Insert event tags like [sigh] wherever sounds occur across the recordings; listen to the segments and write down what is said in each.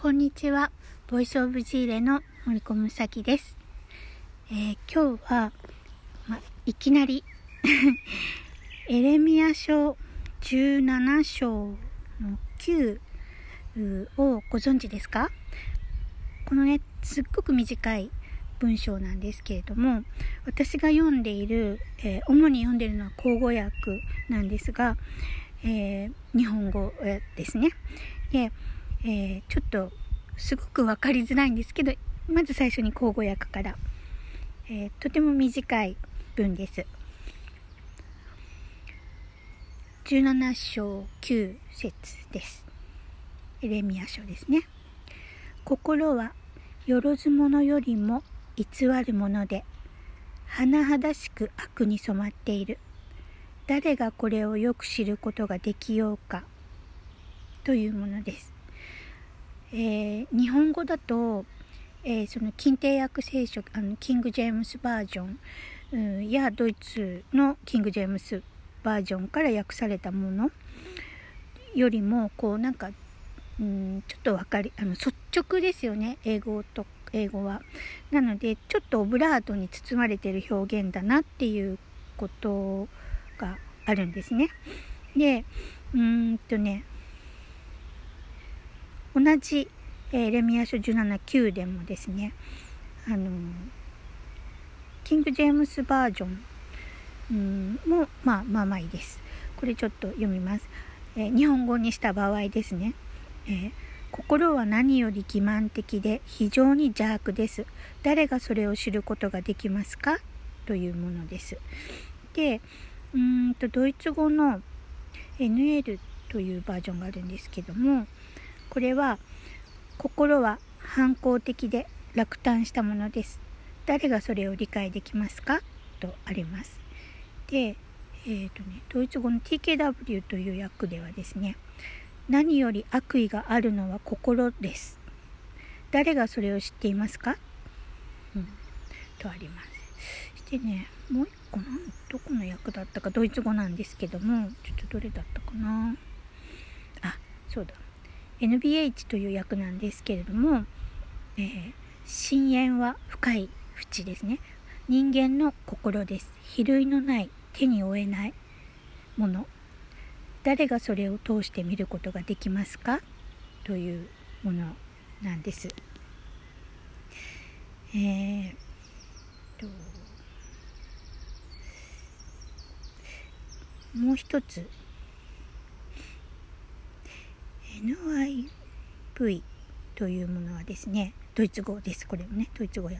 こんにちは。ボイスオブジーレの森子むさきです。えー、今日は、ま、いきなり [laughs] エレミア書17章の9をご存知ですか？このね、すっごく短い文章なんですけれども、私が読んでいる、えー、主に読んでいるのは口語訳なんですが、えー、日本語ですね。で、えー、ちょっとすごく分かりづらいんですけど、まず最初に口語訳から、えー、とても短い文です。17章9節です。エレミア書ですね。心はよろず者よりも偽るもので、甚だしく悪に染まっている。誰がこれをよく知ることができようかというものです。えー、日本語だと、えー、その近帝訳聖書あのキング・ジェームスバージョン、うん、やドイツのキング・ジェームスバージョンから訳されたものよりもこうなんか、うん、ちょっと分かりあの率直ですよね英語と英語は。なのでちょっとオブラートに包まれてる表現だなっていうことがあるんですね。でうんとね同じ、えー、レミア書179でもですねあのキング・ジェームスバージョン、うん、もまあまあまあいいです。これちょっと読みます、えー、日本語にした場合ですね、えー、心は何より欺瞞的で非常に邪悪です。誰がそれを知ることができますか？というものです。でうんとドイツ語の NL というバージョンがあるんですけどもこれは心は反抗的で落胆したものです。誰がそれを理解できますか？とあります。で、えーとね、ドイツ語の TKW という訳ではですね、何より悪意があるのは心です。誰がそれを知っていますか、うん、とあります。してね、もう一個なん、どこの訳だったかドイツ語なんですけども、ちょっとどれだったかな？あ、そうだ。NBH という役なんですけれども、えー、深淵は深い淵ですね。人間の心です。比類のない手に負えないもの。誰がそれを通して見ることができますか？というものなんです。えー、ともう一つ NIV というものはですね、ドイツ語です。これもね、ドイツ語や。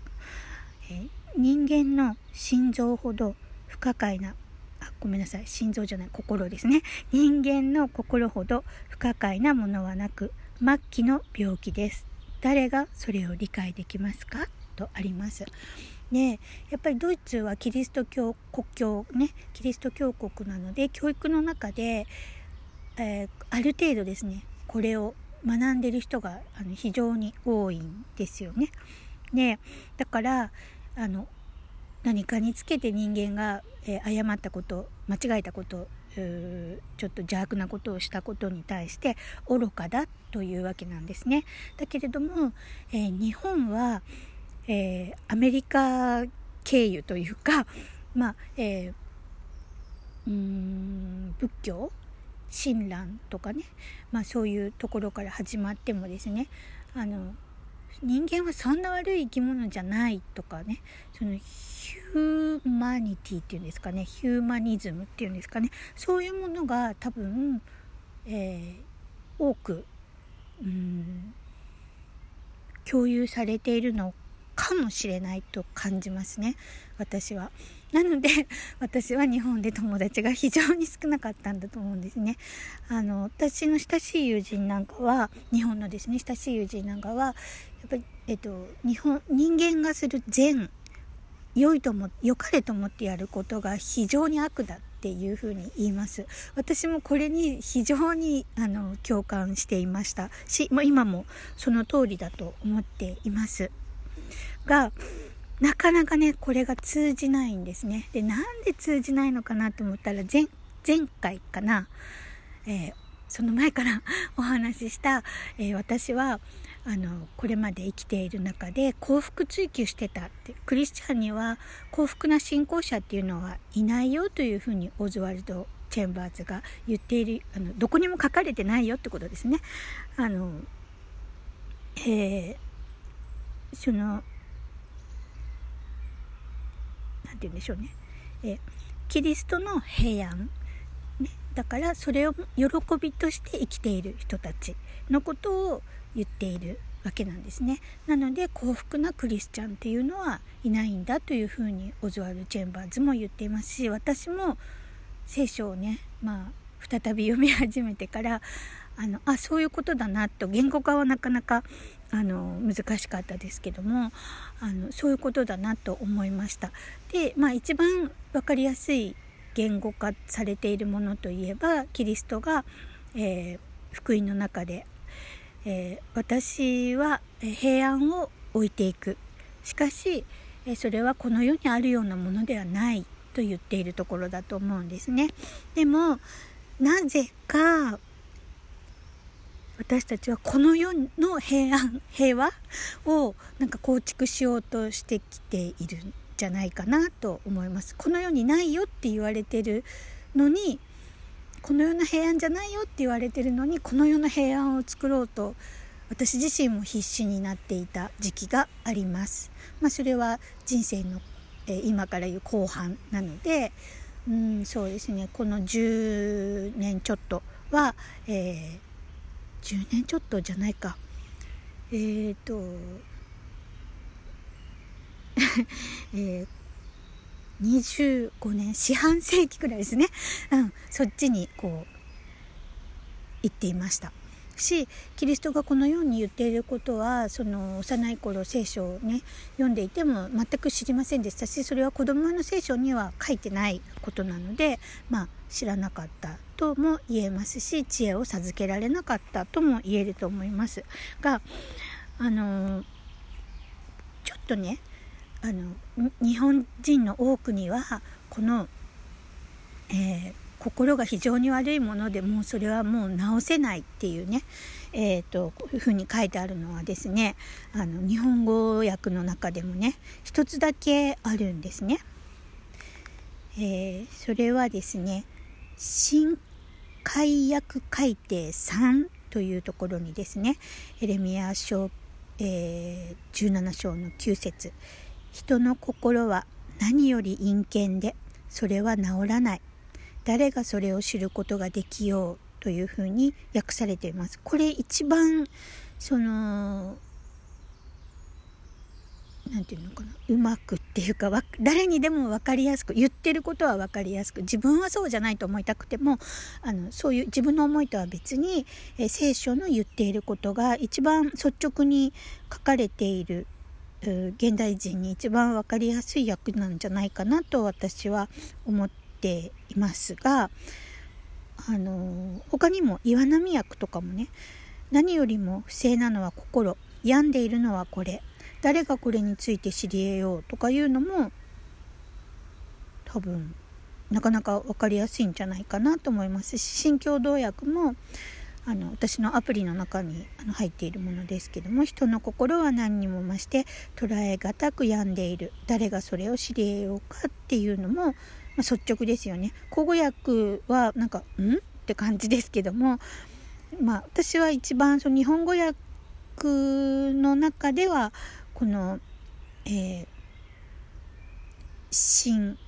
え、人間の心臓ほど不可解な、あ、ごめんなさい、心臓じゃない、心ですね。人間の心ほど不可解なものはなく、末期の病気です。誰がそれを理解できますか？とあります。でやっぱりドイツはキリスト教国教ねキリスト教国なので教育の中で、えー、ある程度ですねこれを学んでる人があの非常に多いんですよね。でだからあの何かにつけて人間が、えー、誤ったこと間違えたことちょっと邪悪なことをしたことに対して愚かだというわけなんですね。だけれども、えー、日本は、えー、アメリカ経由というか、まあえー、うん仏教親鸞とかね、まあ、そういうところから始まってもですねあの人間はそんな悪い生き物じゃないとかねそのヒューマニティっていうんですかねヒューマニズムっていうんですかねそういうものが多分、えー、多くうん共有されているのかもしれないと感じますね私は。なので [laughs] 私は日本で友達が非常に少なかったんだと思うんですね。あの私の親しい友人なんかは日本のですね親しい友人なんかはやっぱり、えっと、日本人間がする善良いとも良かれと思ってやることが非常に悪だっていうふうに言います。私もこれに非常にあの共感していました。し、まあ、今もその通りだと思っています。が、なかなかね、これが通じないんですね。で、なんで通じないのかなと思ったら、前、前回かな、えー、その前から [laughs] お話しした、えー、私はあのこれまで生きている中で幸福追求してたってクリスチャンには幸福な信仰者っていうのはいないよというふうにオズワルド・チェンバーズが言っているあのどこにも書かれてないよってことですね。あのえー、その何て言うんでしょうね、えキリストの平安、ね、だからそれを喜びとして生きている人たちのことを言っているわけなんですね。なので幸福なクリスチャンっていうのはいないんだというふうにオズワル・チェンバーズも言っていますし私も聖書をねまあ再び読み始めてからあのあそういうことだなと言語化はなかなかあの難しかったですけどもあのそういうことだなと思いました。でまあ一番分かりやすい言語化されているものといえばキリストが、えー、福音の中でえー、私は平安を置いていくしかしえそれはこの世にあるようなものではないと言っているところだと思うんですねでもなぜか私たちはこの世の平安平和をなんか構築しようとしてきているんじゃないかなと思いますこの世にないよって言われてるのにこの世の平安じゃないよって言われてるのにこの世の平安を作ろうと私自身も必死になっていた時期があります。まあ、それは人生の、えー、今から言う後半なのでうんそうですねこの10年ちょっとは、えー、10年ちょっとじゃないか。えっ、ー、とえー、25年四半世紀くらいですね、うん、そっちにこう行っていました。しキリストがこのように言っていることはその幼い頃聖書をね読んでいても全く知りませんでしたしそれは子供の聖書には書いてないことなのでまあ知らなかったとも言えますし知恵を授けられなかったとも言えると思います。があのちょっとねあの日本人の多くにはこの、えー、心が非常に悪いものでもうそれはもう治せないっていうね、えーと、こういうふうに書いてあるのはですねあの日本語訳の中でもね一つだけあるんですね。えー、それはですね新解約改定3というところにですねエレミア書、えー、17章の9節人の心は何より陰険でそれは治らない誰がそれを知ることができようというふうに訳されています。これ一番その何て言うのかな。うまくっていうか誰にでも分かりやすく言ってることは分かりやすく自分はそうじゃないと思いたくてもあのそういう自分の思いとは別に、え聖書の言っていることが一番率直に書かれている現代人に一番分かりやすい役なんじゃないかなと私は思ってていますがあの他にも岩波役とかもね何よりも不正なのは心。病んでいるのはこれ。誰がこれについて知り得ようとかいうのも多分なかなか分かりやすいんじゃないかなと思いますし新共同訳もあの私のアプリの中にあの入っているものですけども人の心は何にも増して捉えがたく病んでいる。誰がそれを知り得ようかっていうのも、まあ、率直ですよね。口語訳はなんか「ん?」って感じですけどもまあ私は一番その日本語訳の中ではこの、えー、新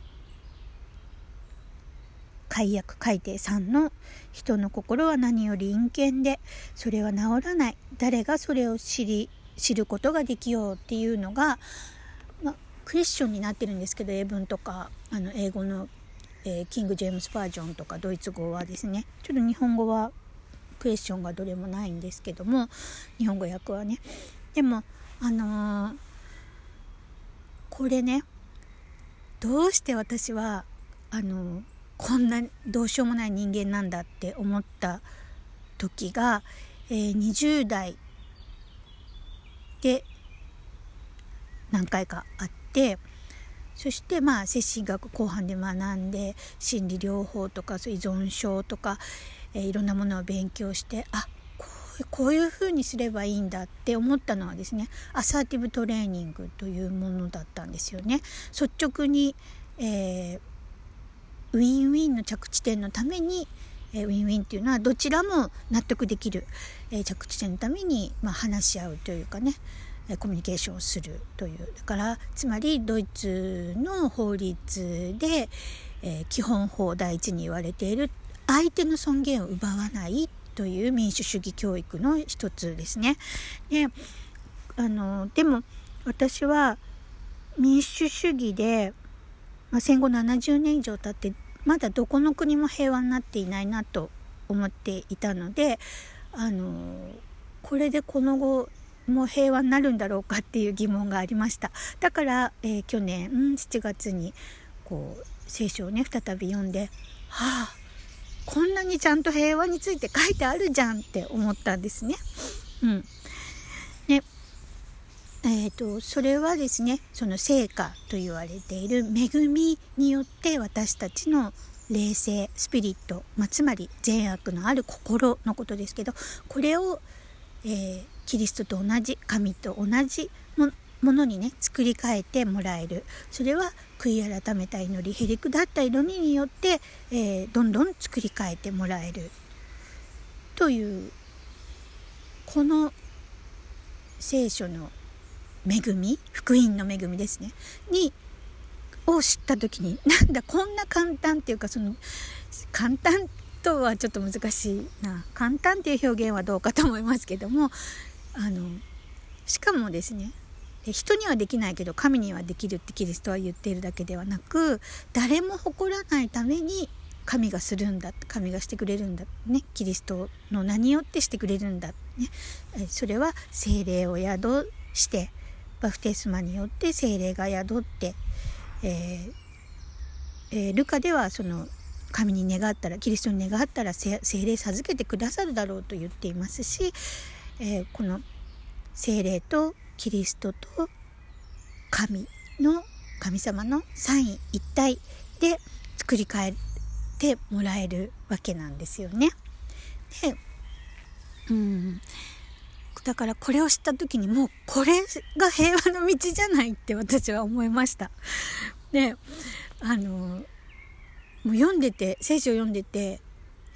解約改定3の人の心は何より陰険でそれは治らない誰がそれを知り知ることができようっていうのが、クエスチョンになってるんですけど英文とかあの英語の、えー、キング・ジェームスバージョンとかドイツ語はですねちょっと日本語はクエスチョンがどれもないんですけども日本語訳はね。でもあのー、これねどうして私はあのーこんなどうしようもない人間なんだって思った時が、えー、20代で何回かあってそしてまあ精神学後半で学んで心理療法とか依存症とか、えー、いろんなものを勉強してあこうこういうふうにすればいいんだって思ったのはですねアサーティブトレーニングというものだったんですよね。率直に、えー、ウィンウィンの着地点のためにえウィンウィンっていうのはどちらも納得できる、え着地点のために、まあ、話し合うというかねコミュニケーションをするというだからつまりドイツの法律で、えー、基本法第一に言われている相手の尊厳を奪わないという民主主義教育の一つですね。であのでも私は民主主義で、まあ、戦後70年以上経ってまだどこの国も平和になっていないなと思っていたのであのこれでこの後もう平和になるんだろうかっていう疑問がありましただから、えー、去年、7月にこう聖書をね再び読んではあこんなにちゃんと平和について書いてあるじゃんって思ったんですね。うん、ねえーと、それはですねその成果と言われている恵みによって私たちの霊性スピリット、まあ、つまり善悪のある心のことですけどこれを、えー、キリストと同じ神と同じものにね作り変えてもらえる。それは悔い改めた祈りへりくだった祈りによって、えー、どんどん作り変えてもらえる。というこの聖書の恵み福音の恵みですね。にを知った時になんだこんな簡単っていうかその簡単とはちょっと難しいな。簡単っていう表現はどうかと思いますけどもあのしかもですね人にはできないけど神にはできるってキリストは言っているだけではなく誰も誇らないために神がするんだ神がしてくれるんだねキリストの名によってしてくれるんだ、ね、それは精霊を宿してバフテスマによって精霊が宿って、えーえー、ルカではその神に願ったらキリストに願ったら精霊授けてくださるだろうと言っていますし、えー、この精霊とキリストと神の神様の三位一体で作り変えてもらえるわけなんですよね。でうんだからこれを知った時にもうこれが平和の道じゃないって私は思いました。であのもう読んでて聖書を読んでて、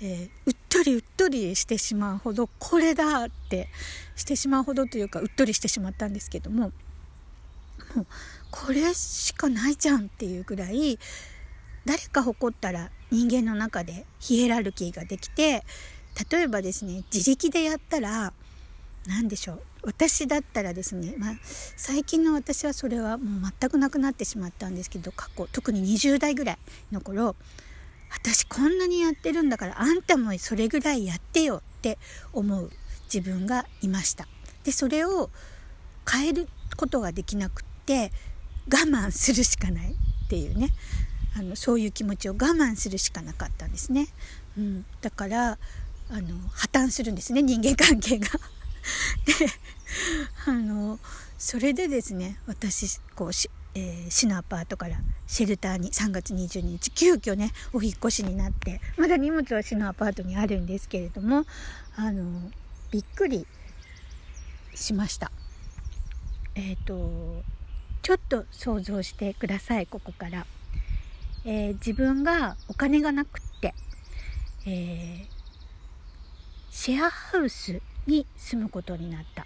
えー、うっとりうっとりしてしまうほどこれだってしてしまうほどというかうっとりしてしまったんですけどももうこれしかないじゃんっていうぐらい誰か誇ったら人間の中でヒエラルキーができて例えばですね自力でやったら何でしょう私だったらですね、まあ、最近の私はそれはもう全くなくなってしまったんですけど過去特に20代ぐらいの頃私こんなにやってるんだからあんたもそれぐらいやってよって思う。自分がいました。でそれを変えることができなくって我慢するしかない。っていうね。あのそういう気持ちを我慢するしかなかったんですね、うん、だからあの破綻するんですね。人間関係が。[laughs] であのそれでですね私こう、えー、市のアパートからシェルターに3月22日急遽ねお引越しになってまだ荷物は市のアパートにあるんですけれどもあのびっくりしました。えっ、ー、とちょっと想像してくださいここから、えー、自分がお金がなくって、え、シェアハウスに住むことになった、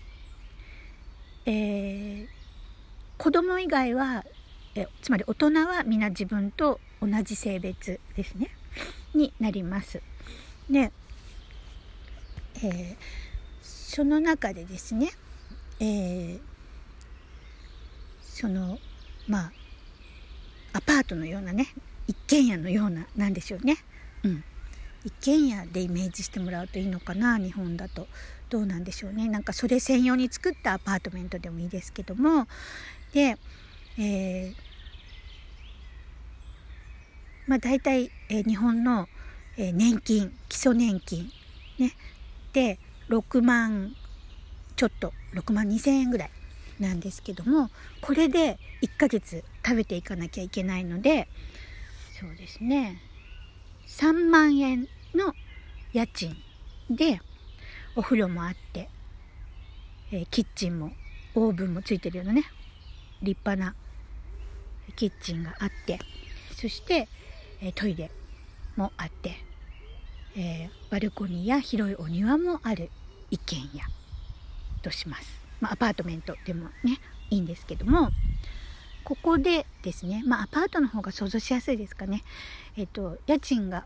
えー、子供以外はえつまり大人は皆自分と同じ性別ですね。になります。で、えー、その中でですね、えー、そのまあアパートのようなね一軒家のようななんでしょうね、うん、一軒家でイメージしてもらうといいのかな日本だと。どうなんでしょうね。なんかそれ専用に作ったアパートメントでもいいですけどもで、えー、まあ大体、えー、日本の、えー、年金基礎年金ね。で6万ちょっと6万2,000円ぐらいなんですけどもこれで1ヶ月食べていかなきゃいけないのでそうですね。3万円の家賃でお風呂もあって、えー、キッチンもオーブンもついてるようなね立派なキッチンがあってそして、トイレもあって、えー、バルコニーや広いお庭もある一軒家とします、まあ、アパートメントでもねいいんですけどもここでですね、まあ、アパートの方が想像しやすいですかね、えっ、と、家賃が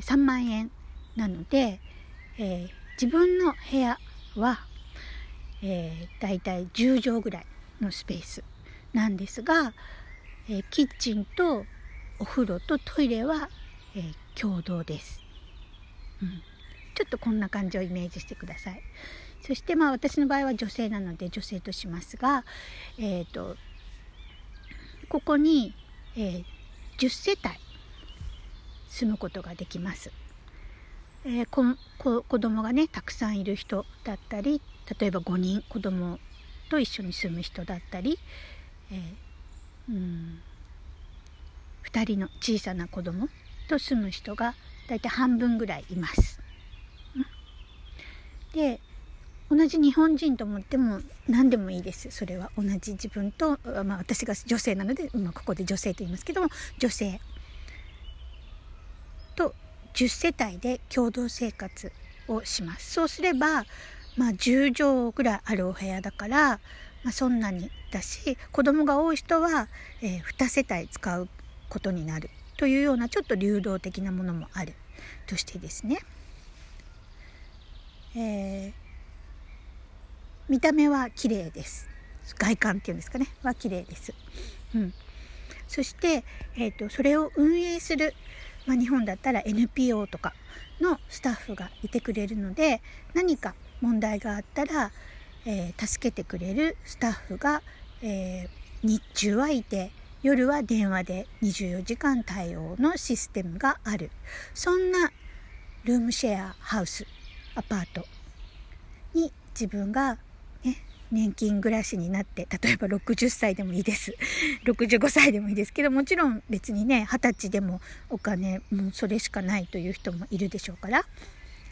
3万円なので、えー、自分の部屋は、えー、だいたい10畳ぐらいのスペースなんですが、えー、キッチンとお風呂とトイレは、えー、共同です、うん、ちょっとこんな感じをイメージしてください。そしてまあ私の場合は女性なので女性としますが、えーと、ここに、えー、10世帯住むことができます、えー、ここ子供がねたくさんいる人だったり例えば5人子供と一緒に住む人だったり、えーうん。2人の小さな子供と住む人がだいたい半分ぐらいいます。で同じ日本人と思っても何でもいいです。それは。同じ自分と、まあ、私が女性なので、まあ、ここで女性と言いますけども女性。と10世帯で共同生活をします。そうすれば、まあ、10畳ぐらいあるお部屋だからまあ、そんなにだし子供が多い人は、えー、2世帯使うことになるというようなちょっと流動的なものもあるとしてですね、えー、見た目は綺麗です。外観っていうんですかね。は綺麗です、うん、そして、えーと、それを運営する、まあ、日本だったら NPO とかのスタッフがいてくれるので何か問題があったらえー、助けてくれるスタッフが、えー、日中はいて夜は電話で24時間対応のシステムがある。そんなルームシェアハウスアパートに自分が、ね、年金暮らしになって例えば60歳でもいいです。[laughs] 65歳でもいいですけどもちろん別にね二十歳でもお金もうそれしかないという人もいるでしょうから。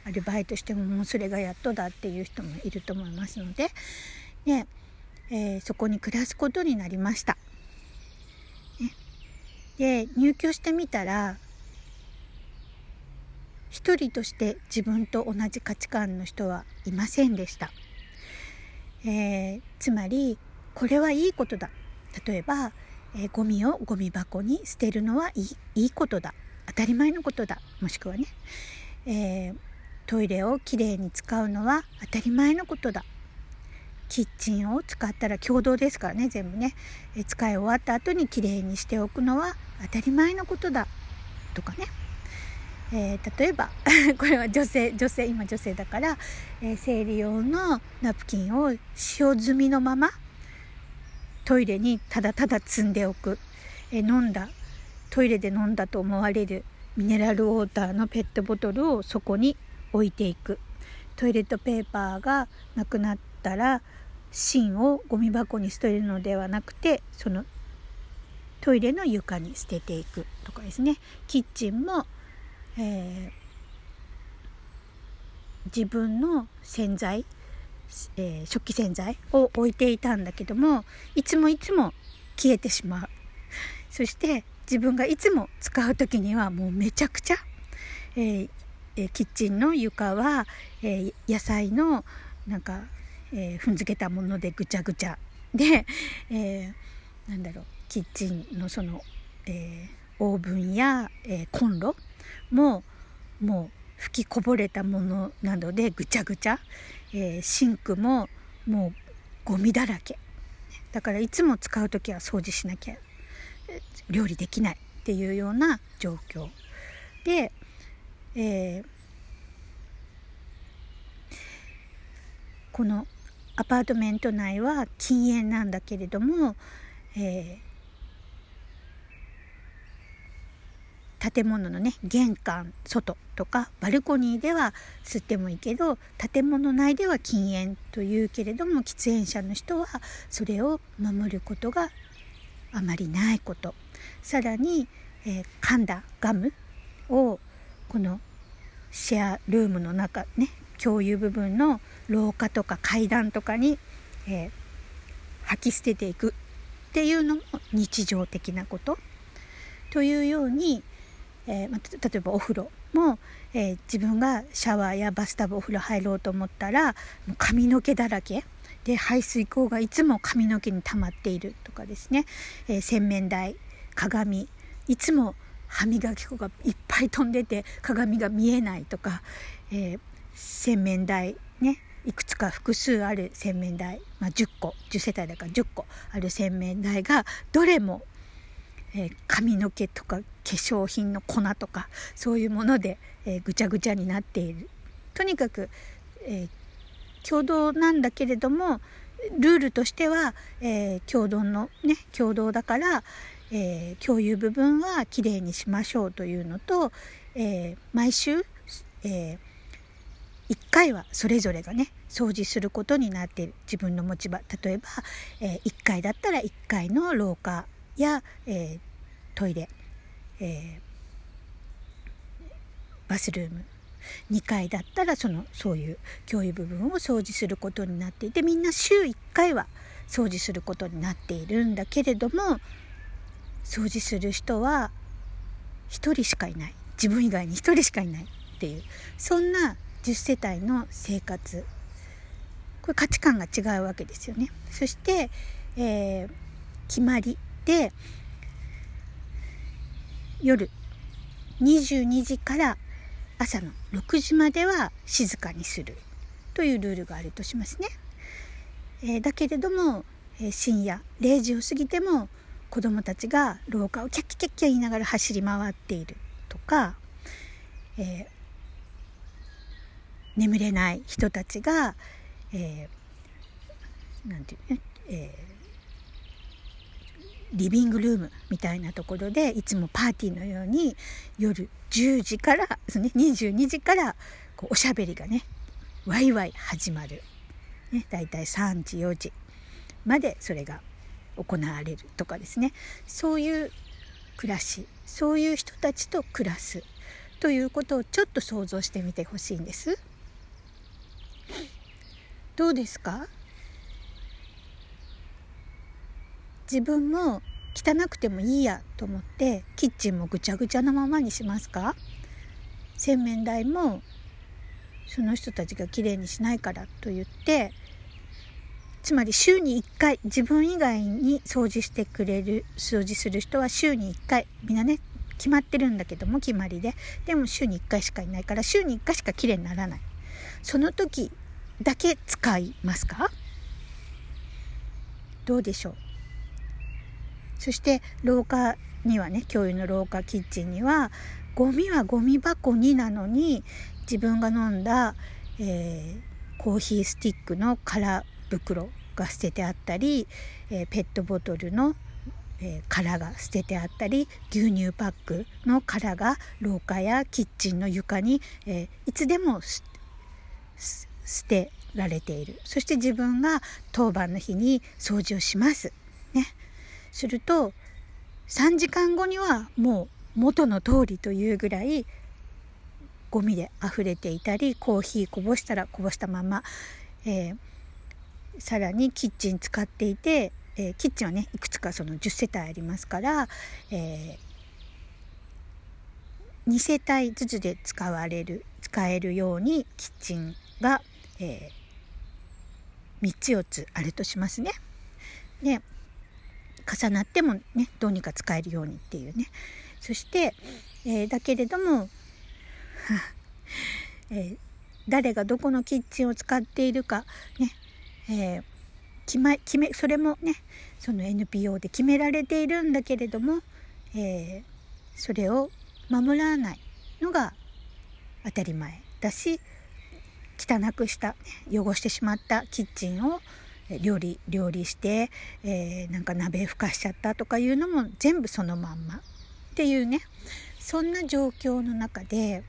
アルバイトしてももうそれがやっとだっていう人もいると思いますので、ねえー、そこに暮らすことになりました。ね、で入居してみたら一人として自分と同じ価値観の人はいませんでした。えー、つまりこれはいいことだ例えば、えー、ゴミをゴミ箱に捨てるのはいいいいことだ当たり前のことだもしくはね、えー、トイレをきれいに使うのは当たり前のことだ。キッチンを使ったら共同ですからね全部ね。え使い終わった後にきれいにしておくのは当たり前のことだ。とかね、えー、例えば [laughs] これは女性女性今女性だから、えー、生理用のナプキンを使用済みのままトイレにただただ積んでおく、えー、飲んだトイレで飲んだと思われるミネラルウォーターのペットボトルをそこに置いていく。トイレットペーパーがなくなったら芯をゴミ箱に捨てるのではなくてそのトイレの床に捨てていくとかですね。キッチンも、えー、自分の洗剤、えー、食器洗剤を置いていたんだけどもいつもいつも消えてしまう。そして自分がいつも使う時にはもうめちゃくちゃ、えー、えキッチンの床は、え野菜のなんか、え踏んづけたものでぐちゃぐちゃで、えー、なんだろうキッチンのその、えー、オーブンや、えー、コンロももう吹きこぼれたものなどでぐちゃぐちゃ、えー、シンクももうゴミだらけ。だからいつも使う時は掃除しなきゃ料理できないっていうような状況。でえー、このアパートメント内は禁煙なんだけれども、えー、建物のね玄関外とかバルコニーでは吸ってもいいけど建物内では禁煙というけれども喫煙者の人はそれを守ることがあまりないこと。さらに、えー、噛んだガムをこのシェアルームの中ね共有部分の廊下とか階段とかに、えー、吐き捨てていくっていうのも日常的なこと。というように、えー、ま例えばお風呂も、えー、自分がシャワーやバスタブお風呂入ろうと思ったらもう髪の毛だらけ。で排水口がいつも髪の毛に溜まっているとかですね、えー、洗面台鏡いつも歯磨き粉がいっぱい飛んでて鏡が見えないとか、えー、洗面台ねいくつか複数ある洗面台、まあ、10個10世帯だから10個ある洗面台がどれも、えー、髪の毛とか化粧品の粉とかそういうもので、えー、ぐちゃぐちゃになっている。とにかく、えー、共同なんだけれどもルールとしては、え共同のね共同だから、え共有部分はきれいにしましょうというのと、え毎週、え1回はそれぞれがね掃除することになっている。自分の持ち場例えば、え、1階だったら1階の廊下や、え、トイレ、え、バスルーム。2階だったらそのそういう共有部分を掃除することになっていてみんな週1回は掃除することになっているんだけれども掃除する人は1人しかいない自分以外に1人しかいないっていうそんな10世帯の生活これ価値観が違うわけですよね。そして、えー、決まりで夜22時から朝の6時までは静かにするというルールがあるとしますね。えー、だけれども、えー、深夜0時を過ぎても子どもたちが廊下をキャッキャッキャッキャ言いながら走り回っているとか、えー眠れない人たちが、えー、なんていうね、えー、リビングルームみたいなところでいつもパーティーのように夜10時からですね22時からこうおしゃべりがねワイワイ始まる、ね、だいたい3時4時までそれが行われるとかですね。そういう暮らしそういう人たちと暮らすということをちょっと想像してみてほしいんです。どうですか？自分も汚くてもいいやと思ってキッチンもぐちゃぐちゃなままにしますか？洗面台もその人たちがきれいにしないからと言ってつまり週に1回自分以外に掃除してくれる掃除する人は週に1回みんなね決まってるんだけども決まりで。でも週に1回しかいないから週に1回しかきれいにならない。その時だけ使いますか？どうでしょう？そして廊下にはね教諭の廊下キッチンにはゴミはゴミ箱になのに自分が飲んだ、えー、コーヒースティックの空袋が捨ててあったり、えー、ペットボトルの、えー、殻が捨ててあったり牛乳パックの殻が廊下やキッチンの床に、えいつでも捨てられている。そして自分が当番の日に掃除をします。ね。すると3時間後にはもう元の通りというぐらいゴミで溢れていたりコーヒーこぼしたらこぼしたまま、えー、さらにキッチン使っていて、えー、キッチンはねいくつかその10世帯ありますから、えー、2世帯ずつで使われる使えるようにキッチンがえー、3つ4つあるとしますね。で重なってもねどうにか使えるようにっていうねそして、えー、だけれども、[laughs] えー、誰がどこのキッチンを使っているかね、えー、決ま決めそれもねその NPO で決められているんだけれども、えそれを守らないのが当たり前だし汚くした汚してしまったキッチンを料理料理して、えー、なんか鍋ふかしちゃったとかいうのも全部そのまんまっていうねそんな状況の中で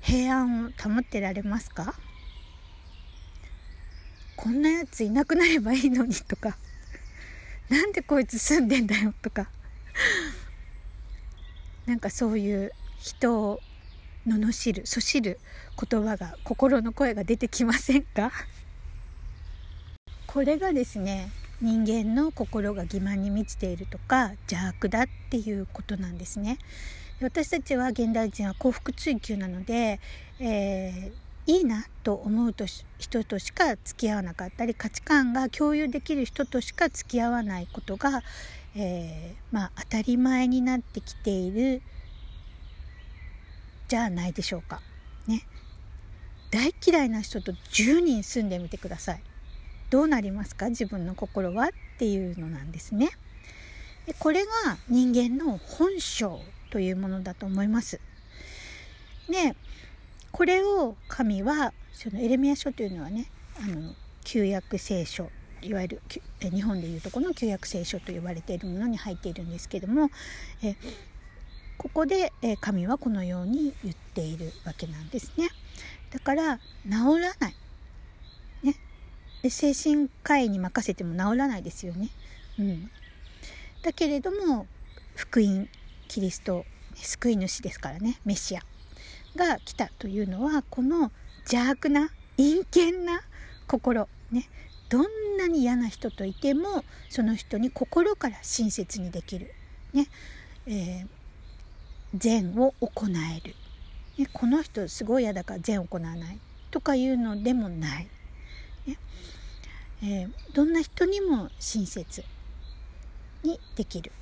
平安を保ってられますか？こんなやついなくなればいいのにとか。なんでこいつ住んでんだよとか。なんかそういう人を罵るそしる言葉が心の声が出てきませんか？これがですね人間の心が欺瞞に満ちているとか邪悪だっていうことなんですね。私たちは現代人は幸福追求なので、えー、いいなと思うと人としか付き合わなかったり価値観が共有できる人としか付き合わないことが、えー、まあ、当たり前になってきているじゃないでしょうか。ね。大嫌いな人と10人住んでみてください。どうなりますか？自分の心はっていうのなんですね。でこれが人間の本性というものだと思います。でこれを神はそのエレミア書というのはねあの旧約聖書いわゆる日本でいうとこの旧約聖書と呼ばれているものに入っているんですけどもえここで神はこのように言っているわけなんですね。だから治らない。ね。で精神科医に任せても治らないですよね。うん。だけれども福音キリスト救い主ですからねメシアが来たというのはこの邪悪な陰険な心ね。どんなに嫌な人といてもその人に心から親切にできる、ね。えー、善を行える、ね、この人すごい嫌だから善を行わない。とかいうのでもない、ね。えー、どんな人にも親切にできる。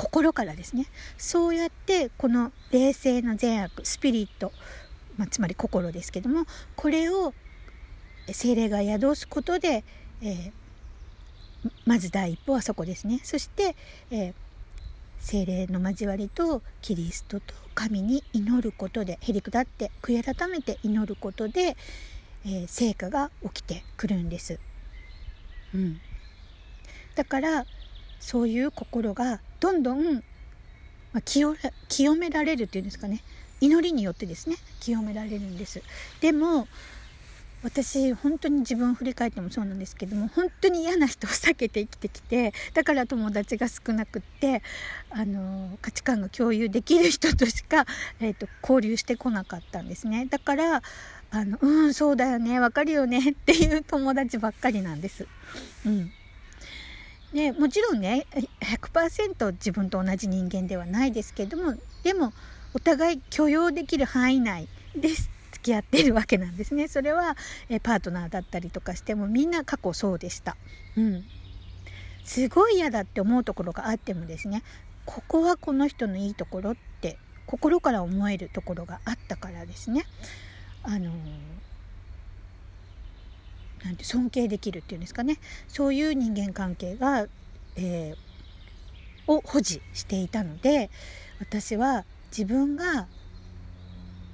心からですね。そうやってこの冷静な善悪スピリット、まあ、つまり心ですけどもこれを精霊が宿すことで、えー、まず第一歩はそこですね。そして、えー、精霊の交わりとキリストと神に祈ることでへりくだって悔い改めて祈ることで、えー、成果が起きてくるんです。うん、だからそういう心がどんどん、まあ、清清められるっていうんですかね。祈りによってですね。清められるんです。でも私本当に自分を振り返ってもそうなんですけども本当に嫌な人を避けて生きてきてだから友達が少なくってあの価値観が共有できる人としか、えーと、交流してこなかったんですね。だからあのうんそうだよねわかるよねっていう友達ばっかりなんです。うん。ね、もちろんね100%自分と同じ人間ではないですけどもでもお互い許容できる範囲内で付き合ってるわけなんですね。それはえパートナーだったりとかしてもみんな過去そうでした、うん、すごい嫌だって思うところがあってもですねここはこの人のいいところって心から思えるところがあったからですね。あのなんて尊敬できるっていうんですかねそういう人間関係が、えー、を保持していたので私は自分が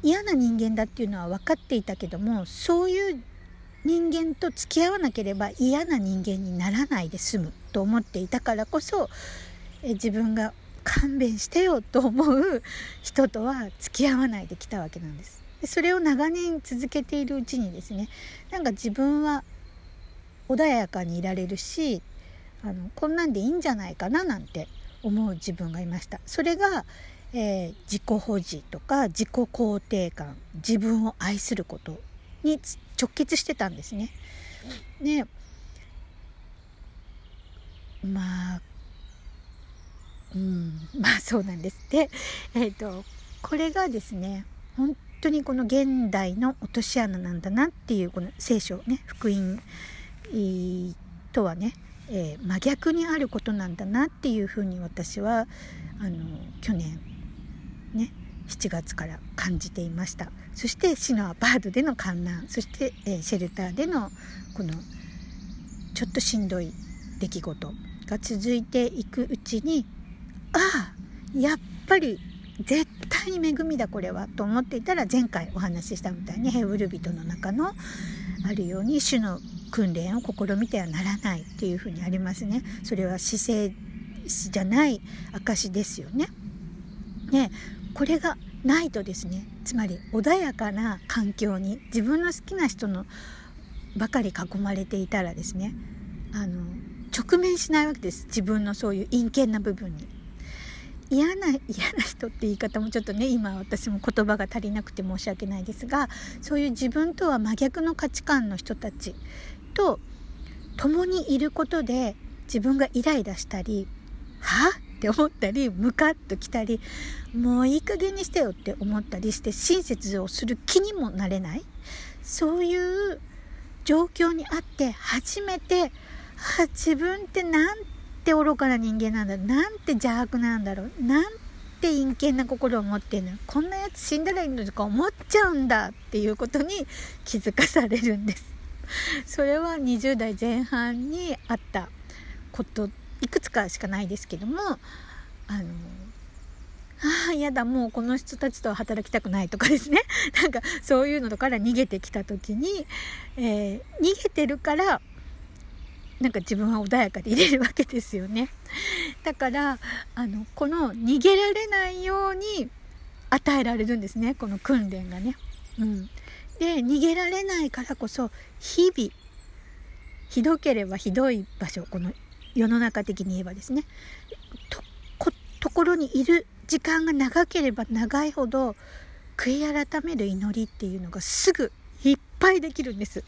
嫌な人間だっていうのは分かっていたけどもそういう人間と付き合わなければ嫌な人間にならないで済むと思っていたからこそえ自分が勘弁してよと思う人とは付き合わないできたわけなんです。でそれを長年続けているうちにですねなんか自分は穏やかにいられるしあのこんなんでいいんじゃないかななんて思う自分がいましたそれが、えー、自己保持とか自己肯定感自分を愛することに直結してたんですね。ねまあうんまあそうなんですでえっ、ー、とこれがですね本当にこの現代の落とし穴なんだなっていうこの聖書ね福音とはね、えー、真逆にあることなんだなっていうふうに私はあの去年ね7月から感じていました。そして市のアパートでの観覧。そして、えー、シェルターでのこのちょっとしんどい出来事が続いていくうちにああやっぱり絶対に恵みだこれはと思っていたら前回お話ししたみたいにヘブル人の中のあるように主の訓練を試みてはならないっていうふうにありますね。それは姿勢じゃない証ですよね。ねこれがないとですねつまり穏やかな環境に自分の好きな人のばかり囲まれていたらですねあの直面しないわけです自分のそういう陰険な部分に。嫌な [laughs] 嫌な人って言い方もちょっとね今私も言葉が足りなくて申し訳ないですがそういう自分とは真逆の価値観の人たちと共にいることで自分がイライラしたりは？って思ったりムカッときたりもういい加減にしてよって思ったりして親切をする気にもなれない。そういう状況にあって初めてあ自分ってなんて愚かな人間なんだ。なんて邪悪なんだろう。なんて陰険な心を持ってんの。こんなやつ死んだらいいのとか思っちゃうんだっていうことに気づかされるんです。それは20代前半にあったこといくつかしかないですけどもあのああ嫌だもうこの人たちとは働きたくないとかですね。[laughs] なんかそういうのから逃げてきた時に、えー、逃げてるからなんか自分は穏やかでいれるわけですよね。[laughs] だからあのこの逃げられないように与えられるんですね。この訓練がね。うん、で逃げられないからこそ日々ひどければひどい場所この世の中的に言えばですね。とところにいる時間が長ければ長いほど悔い改める祈りっていうのがすぐいっぱいできるんです。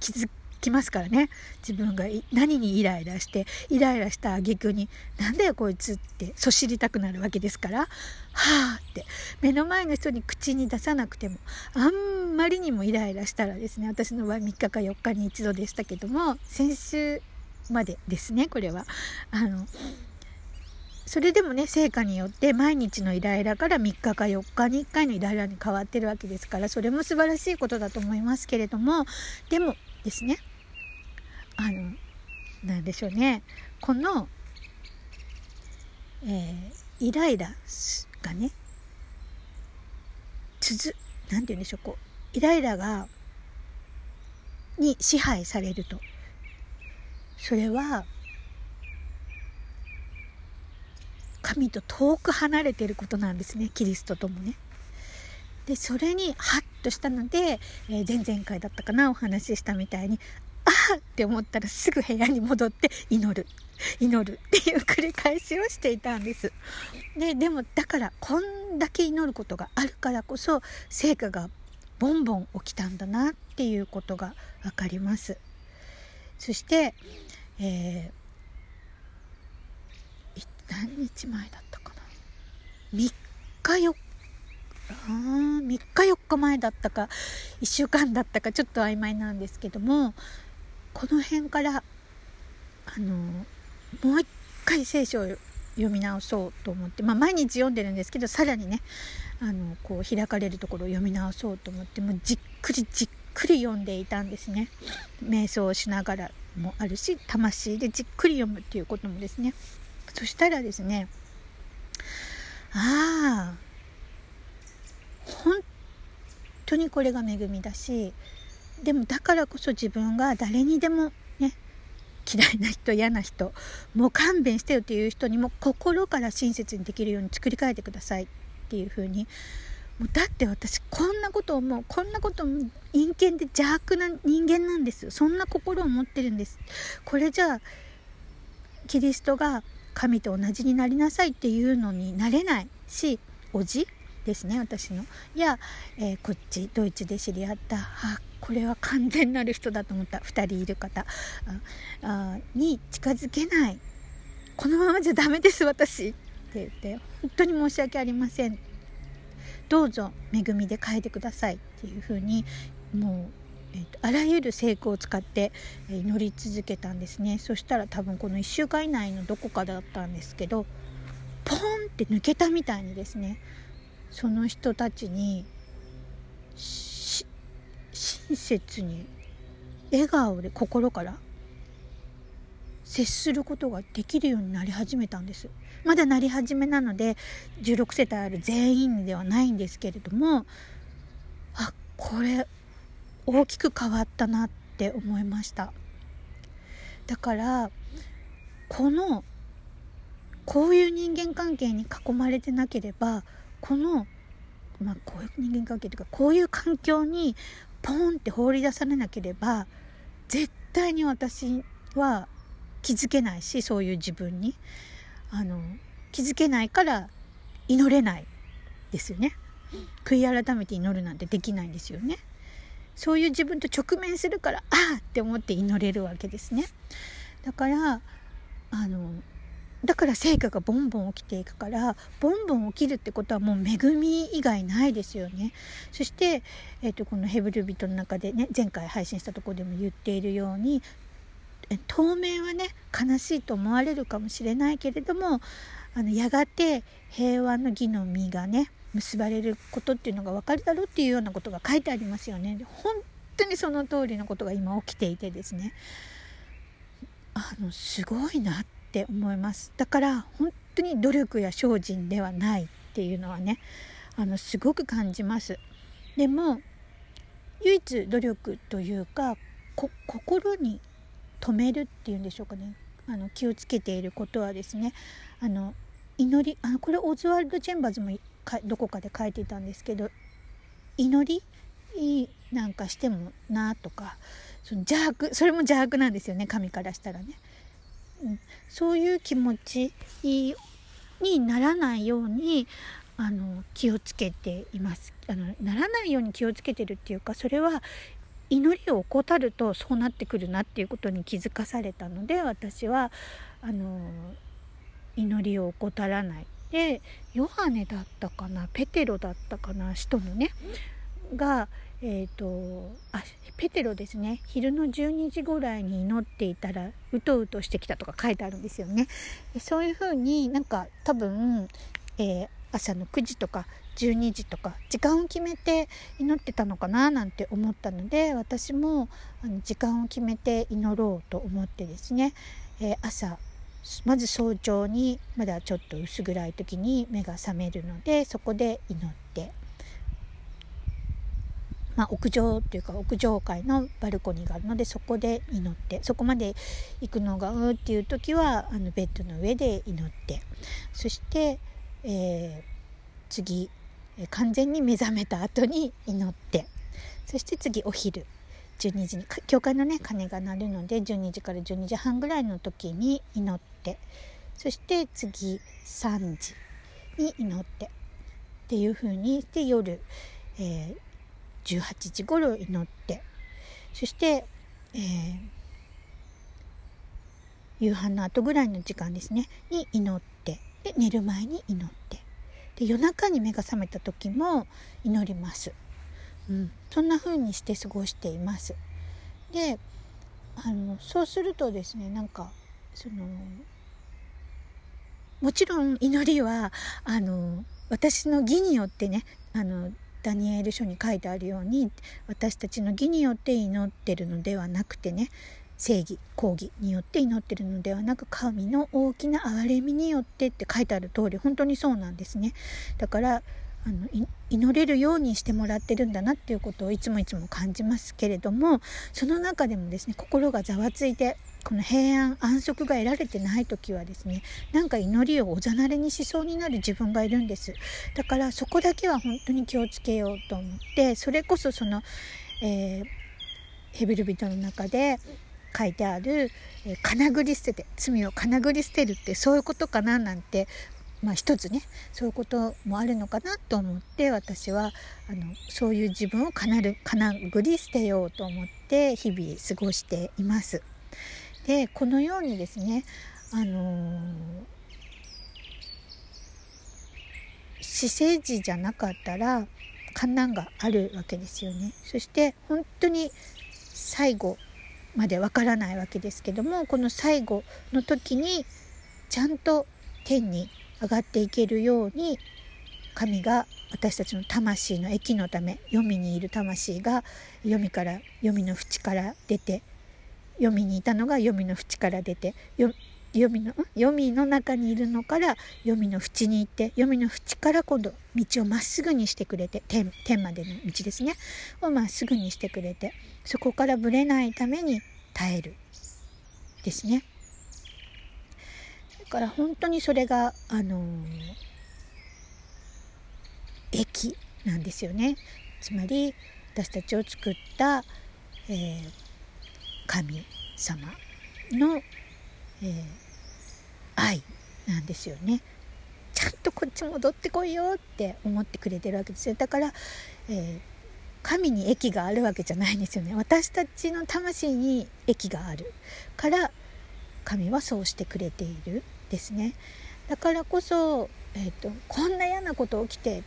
気づきますからね。自分が何にイライラしてイライラした挙句に「なんだよこいつ」ってそしりたくなるわけですから「はあ」って。目の前の人に口に出さなくてもあんまりにもイライラしたらですね私の場合3日か4日に一度でしたけども先週までですねこれは。あのそれでもね成果によって毎日のイライラから3日か4日に1回のイライラに変わってるわけですからそれも素晴らしいことだと思いますけれどもでもですねあのなんでしょうねこの、えー、イライラがね続なんて言うんでしょうこうイライラがに支配されるとそれは神と遠く離れていることなんですねキリストともね。でそれにハッとしたので、えー、前々回だったかなお話ししたみたいにああって思ったらすぐ部屋に戻って祈る祈るっていう繰り返しをしていたんです。ででもだからこんだけ祈ることがあるからこそ成果がボンボン起きたんだなっていうことが分かります。そして、えー、何日前だったかな？3日4日3日4日前だったか1週間だったかちょっと曖昧なんですけどもこの辺からあのもう一回聖書を読み直そうと思って、まあ、毎日読んでるんですけどさらにねあのこう開かれるところを読み直そうと思ってもうじっくりじっくり読んでいたんですね。瞑想をしながらもあるし魂でじっくり読むっていうこともですね。そしたらですねああ本当にこれが恵みだしでもだからこそ自分が誰にでもね嫌いな人嫌な人もう勘弁してよっていう人にも心から親切にできるように作り変えてくださいっていうふうに。もうだって私こんなことをもうこんなこと陰険で邪悪な人間なんですそんな心を持ってるんです。これじゃあキリストが神と同じになりなさいっていうのになれないしおじですね私の。いや、えー、こっちドイツで知り合ったこれは完全なる人だと思った。2人いる方。あに近づけない。このままじゃダメです私。って言って本当に申し訳ありません。どうぞ恵みで変えてください。っていうふうにもうえーと、あらゆる成功を使って祈り続けたんですね。そしたら多分この1週間以内のどこかだったんですけどポンって抜けたみたいにですねその人たちに親切に笑顔で心から接することができるようになり始めたんです。まだなり始めなので16世帯ある全員ではないんですけれどもあこれ大きく変わったなって思いました。だからこのこういう人間関係に囲まれてなければこの、まあ、こういう人間関係というかこういう環境にポンって放り出されなければ絶対に私は気づけないしそういう自分に。あの気づけないから祈れないですよね。悔い改めて祈るなんてできないんですよね。そういう自分と直面するからああって思って祈れるわけですね。だからあのだから成果がボンボン起きていくからボンボン起きるってことはもう恵み以外ないですよねそして、えーと、このヘブル人の中でね前回配信したところでも言っているように当面はね悲しいと思われるかもしれないけれどもあのやがて平和の義の実がね結ばれることっていうのが分かるだろうっていうようなことが書いてありますよね。本当にその通りのことが今起きていてですねあのすごいなってって思います。だから本当に努力や精進ではないっていうのはねあのすごく感じます。でも唯一努力というか心に止めるっていうんでしょうかね。あの気をつけていることはですねあの祈りあこれオズワルド・チェンバーズもどこかで書いていたんですけど祈りなんかしてもなとかその邪悪それも邪悪なんですよね神からしたらね、うん、そういう気持ちにならないようにあの気をつけています。あのならないように気をつけてるっていうかそれは祈りを怠るとそうなってくるなっていうことに気づかされたので私はあの祈りを怠らない。でヨハネだったかなペテロだったかな使徒のねがえーと、あペテロですね。昼の12時ぐらいに祈っていたらうとうとしてきたとか書いてあるんですよね。そういうふうになんか多分、えー、朝の9時とか12時とか時間を決めて祈ってたのかななんて思ったので私もあの時間を決めて祈ろうと思ってですね、えー、朝まず早朝にまだちょっと薄暗い時に目が覚めるのでそこで祈って。まあ、屋上っていうか屋上階のバルコニーがあるのでそこで祈ってそこまで行くのがうっていう時はあのベッドの上で祈って。そして、えー、次完全に目覚めた後に祈って。そして次お昼。12時に教会のね鐘が鳴るので12時から12時半ぐらいの時に祈って。そして次3時に祈って。っていう風にして夜、えー18時頃祈って。そして、えー、夕飯の後ぐらいの時間ですね。に祈って。で寝る前に祈って。で夜中に目が覚めた時も祈ります、うん、そんな風にして過ごしています。であのそうするとですねなんかそのもちろん祈りはあの私の義によってねあのダニエル書に書いてあるように私たちの義によって祈ってるのではなくてね正義公義によって祈ってるのではなく神の大きな憐れみによってって書いてある通り本当にそうなんですね。だからあの祈れるようにしてもらってるんだなっていうことをいつもいつも感じますけれどもその中でもですね心がざわついてこの平安安息が得られてない時はですねなんか祈りをおざなりにしそうになる自分がいるんです。だからそこだけは本当に気をつけようと思ってそれこそその、えー、ヘブル人の中で書いてある「えー、金繰り捨てて罪を金繰り捨てる」ってそういうことかななんてまあ一つねそういうこともあるのかなと思って私はあのそういう自分をかなる金繰り捨てようと思って日々過ごしています。でこのようにですねあの私生児じゃなかったら観難があるわけですよねそして本当に最後までわからないわけですけどもこの最後の時にちゃんと天に上がっていけるように神が私たちの魂の益のため黄泉にいる魂が黄泉から黄泉の淵から出て黄泉にいたのが黄泉の淵から出て黄泉の黄泉の中にいるのから黄泉の淵に行って黄泉の淵から今度道をまっすぐにしてくれて天天までの道ですね。をまっすぐにしてくれてそこからぶれないために耐える。ですね。から本当にそれがあの益なんですよね。つまり私たちを作った、えー神様の、えー、愛なんですよね。ちゃんとこっち戻ってこいよって思ってくれてるわけですよだから、えー、神に益があるわけじゃないんですよね私たちの魂に益があるから神はそうしてくれているですねだからこそ、えーと、こんな嫌なこと起きてっ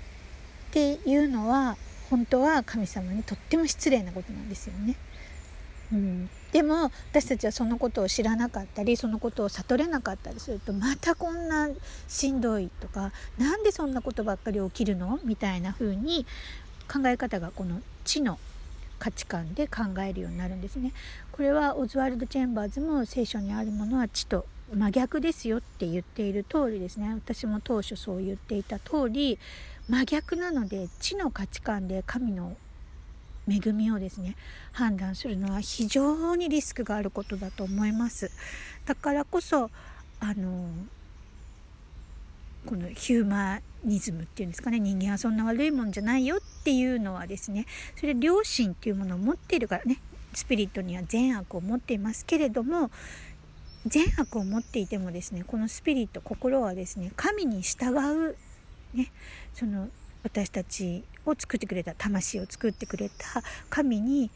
ていうのは本当は神様にとっても失礼なことなんですよね。うん、でも私たちはそのことを知らなかったりそのことを悟れなかったりするとまたこんなしんどいとか何でそんなことばっかり起きるの？みたいな風に考え方がこの知の価値観で考えるようになるんですね。これはオズワルド・チェンバーズも聖書にあるものは知と真逆ですよって言っている通りですね。私も当初そう言っていた通り真逆なので知の価値観で神の恵みをですね判断するのは非常にリスクがあることだと思います。だからこそあのこのヒューマニズムっていうんですかね。人間はそんな悪いもんじゃないよっていうのはですねそれ良心っていうものを持っているからね。スピリットには善悪を持っていますけれども善悪を持っていてもですねこのスピリット心はですね神に従うねその私たちを作ってくれた魂を作ってくれた神に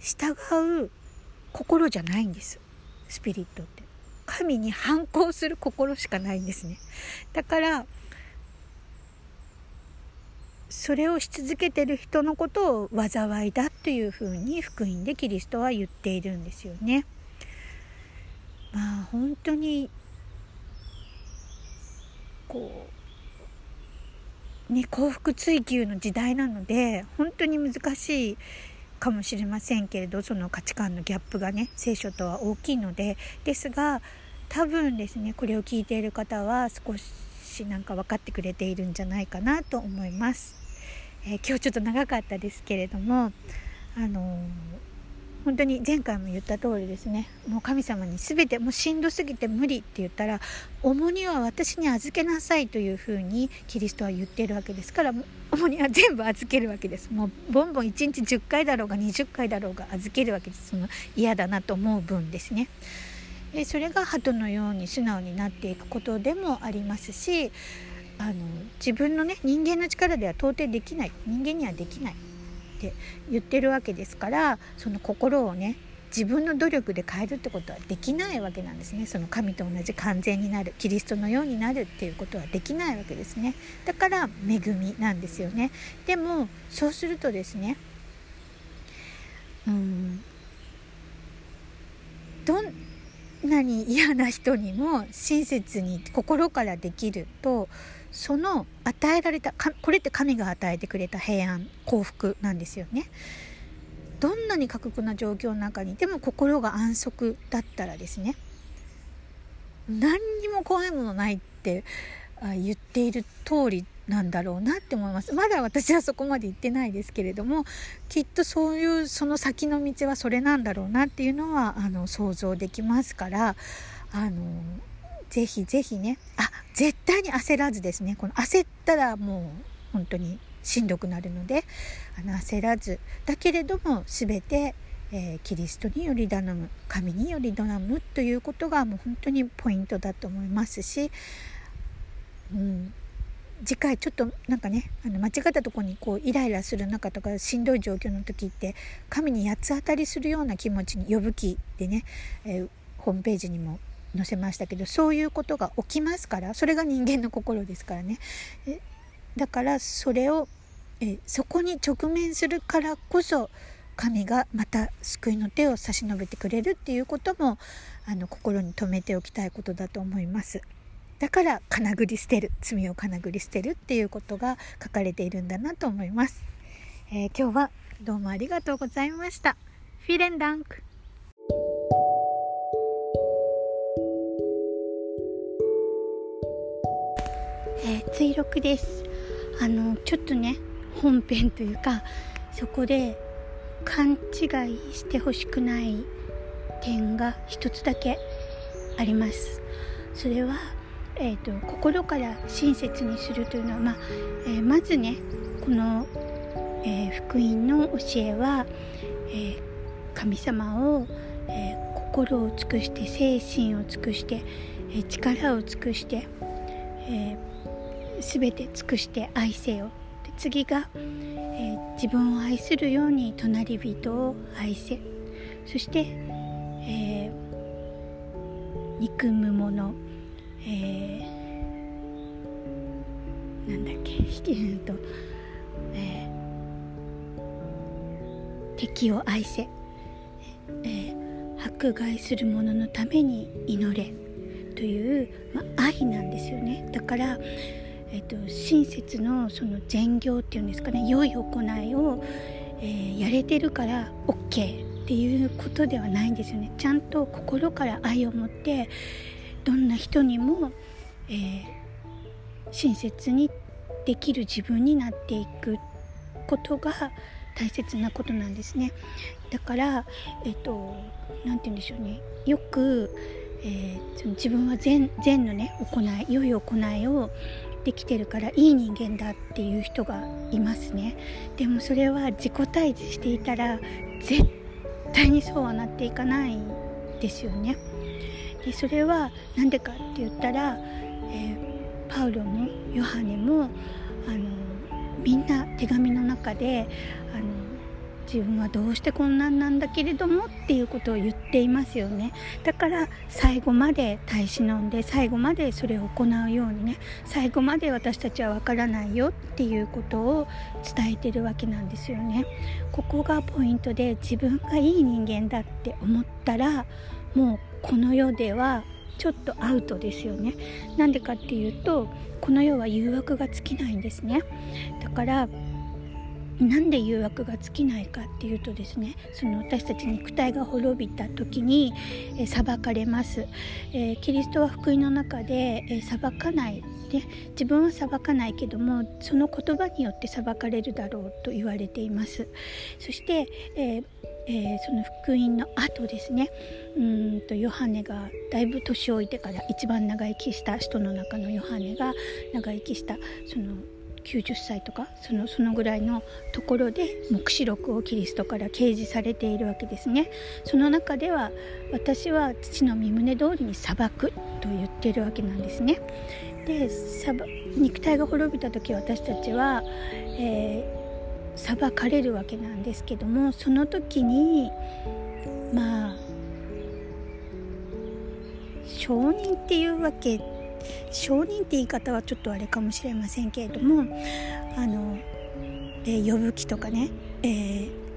従う心じゃないんです。スピリットって。神に反抗する心しかないんですね。だからそれをし続けてる人のことを災いだというふうに福音でキリストは言っているんですよね。まあ本当にこうね幸福追求の時代なので本当に難しいかもしれませんけれどその価値観のギャップがね聖書とは大きいのでですが多分ですねこれを聞いている方は少しなんか分かってくれているんじゃないかなと思います。えー、今日ちょっと長かったですけれどもあのー本当に前回も言った通りですね。もう神様に全てもうしんどすぎて無理って言ったら重荷は私に預けなさいというふうにキリストは言っているわけですから重荷は全部預けるわけです。もうボンボン1日10回だろうが20回だろうが預けるわけです。その嫌だなと思う分ですね。でそれが鳩のように素直になっていくことでもありますしあの自分のね人間の力では到底できない。人間にはできない。って言ってるわけですからその心をね自分の努力で変えるってことはできないわけなんですね。その神と同じ完全になるキリストのようになるっていうことはできないわけですね。だから恵みなんですよね。でもそうするとですねうんどんなに嫌な人にも親切に心からできるとその与えられたこれって神が与えてくれた平安幸福なんですよね。どんなに過酷な状況の中にいても心が安息だったらですね何にも怖いものないって言っている通りなんだろうなって思いますまだ私はそこまで行ってないですけれどもきっとそういうその先の道はそれなんだろうなっていうのはあの想像できますからあのぜひぜひねあ絶対に焦らずですね。この焦ったらもう本当にしんどくなるのであの焦らず。だけれども全て、えー、キリストにより頼む。神により頼むということがもう本当にポイントだと思いますし、うん、次回ちょっとなんかねあの間違ったとこにこうイライラする中とかしんどい状況の時って神に八つ当たりするような気持ちに呼ぶ気でね、えー、ホームページにも載せましたけどそういうことが起きますからそれが人間の心ですからね。えだからそれをえそこに直面するからこそ神がまた救いの手を差し伸べてくれるっていうこともあの心に留めておきたいことだと思います。だから金繰り捨てる罪を金繰り捨てるっていうことが書かれているんだなと思います、えー、今日はどうもありがとうございました。フィレンダンクえー、追録です。あのちょっとね本編というかそこで勘違いしてほしくない点が一つだけあります。それは、えーと、心から親切にするというのは、まあえー、まずねこの、えー、福音の教えは、えー、神様を、え心を尽くして精神を尽くして、え力を尽くして、え全て尽くして愛せよ。で次が、えー、自分を愛するように隣人を愛せ。そして、えー、憎む者、えー、なんだっけ？引き言うと、えー、敵を愛せ、えー、迫害する者のために祈れ。という、まあ、愛なんですよね。だから、えーと、親切のその善行っていうんですかね良い行いを、えー、やれてるから OK っていうことではないんですよね。ちゃんと心から愛を持ってどんな人にも、えー、親切にできる自分になっていくことが大切なことなんですね。だからえっ、ー、と何て言うんでしょうね。よくえー、自分は善善のね行い良い行いをできてるからいい人間だっていう人がいますね。でもそれは自己対峙していたら絶対にそうはなっていかないですよね。でそれは何でかって言ったら、えー、パウロもヨハネもあのみんな手紙の中であの自分はどうしてこんなんなんだけれどもっていうことを言っていますよね。だから最後まで耐え忍んで最後までそれを行うようにね最後まで私たちはわからないよっていうことを伝えてるわけなんですよね。ここがポイントで自分がいい人間だって思ったらもうこの世ではちょっとアウトですよね。なんでかっていうとこの世は誘惑が尽きないんですね。だからなんで誘惑が尽きないかっていうとですねその私たち肉体が滅びた時に、え裁かれます、えー、キリストは福音の中で、え裁かない。で自分は裁かないけどもその言葉によって裁かれるだろうと言われています。そして、えーえー、その福音の後ですねうんとヨハネがだいぶ年老いてから一番長生きした人の中のヨハネが長生きしたその90歳とかそのそのぐらいのところで黙示録をキリストから掲示されているわけですね。その中では私は父の身旨通りに裁くと言っているわけなんですね。で肉体が滅びた時私たちは、えー、裁かれるわけなんですけどもその時にまあ承認っていうわけで承認って言い方はちょっとあれかもしれませんけれどもあの、えー、呼ぶ気とかね、えー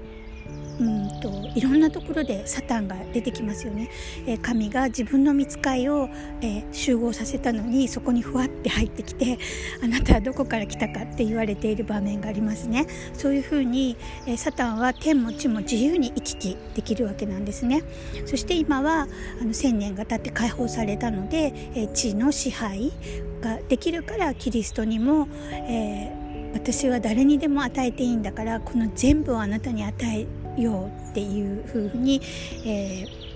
うんといろんなところでサタンが出てきますよね、えー、神が自分の見つかいを、えー、集合させたのにそこにふわって入ってきてあなたはどこから来たかって言われている場面がありますね。そういうふうに、えー、サタンは天も地も自由に行き来できるわけなんですね。そして今はあの千年が経って解放されたので、え地の支配ができるからキリストにも、え私は誰にでも与えていいんだからこの全部をあなたに与えようっていうふうに、えー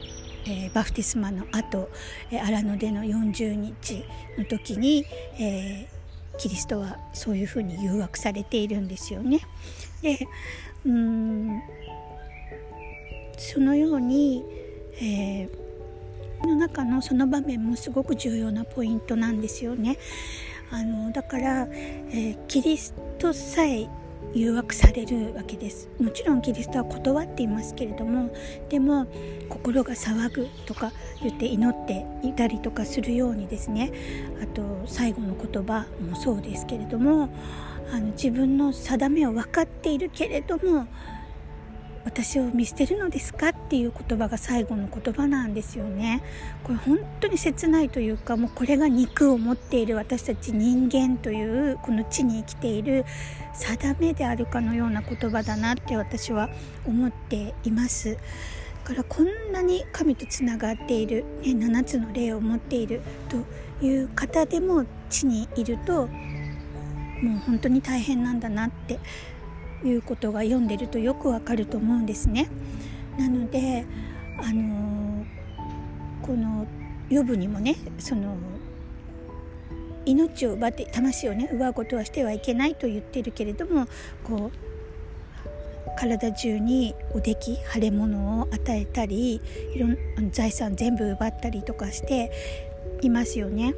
えー、バフティスマの後、えー、荒野での40日の時に、えー、キリストはそういうふうに誘惑されているんですよね。でうんそのように、えー、の中のその場面もすごく重要なポイントなんですよね。あのだから、えー、キリストさえ誘惑されるわけです。もちろんキリストは断っていますけれどもでも心が騒ぐとか言って祈っていたりとかするようにですねあと最後の言葉もそうですけれどもあの自分の定めを分かっているけれども私を見捨てるのですかっていう言葉が最後の言葉なんですよね。これ本当に切ないというかもうこれが肉を持っている私たち人間というこの地に生きている定めであるかのような言葉だなって私は思っています。だからこんなに神とつながっている、ね、7つの霊を持っているという方でも地にいるともう本当に大変なんだなっていうことが読んでるとよくわかると思うんですね。なのであのこの予部にもねその命を奪って魂をね奪うことはしてはいけないと言ってるけれどもこう体中におでき腫れ物を与えたりいろん財産全部奪ったりとかしていますよね。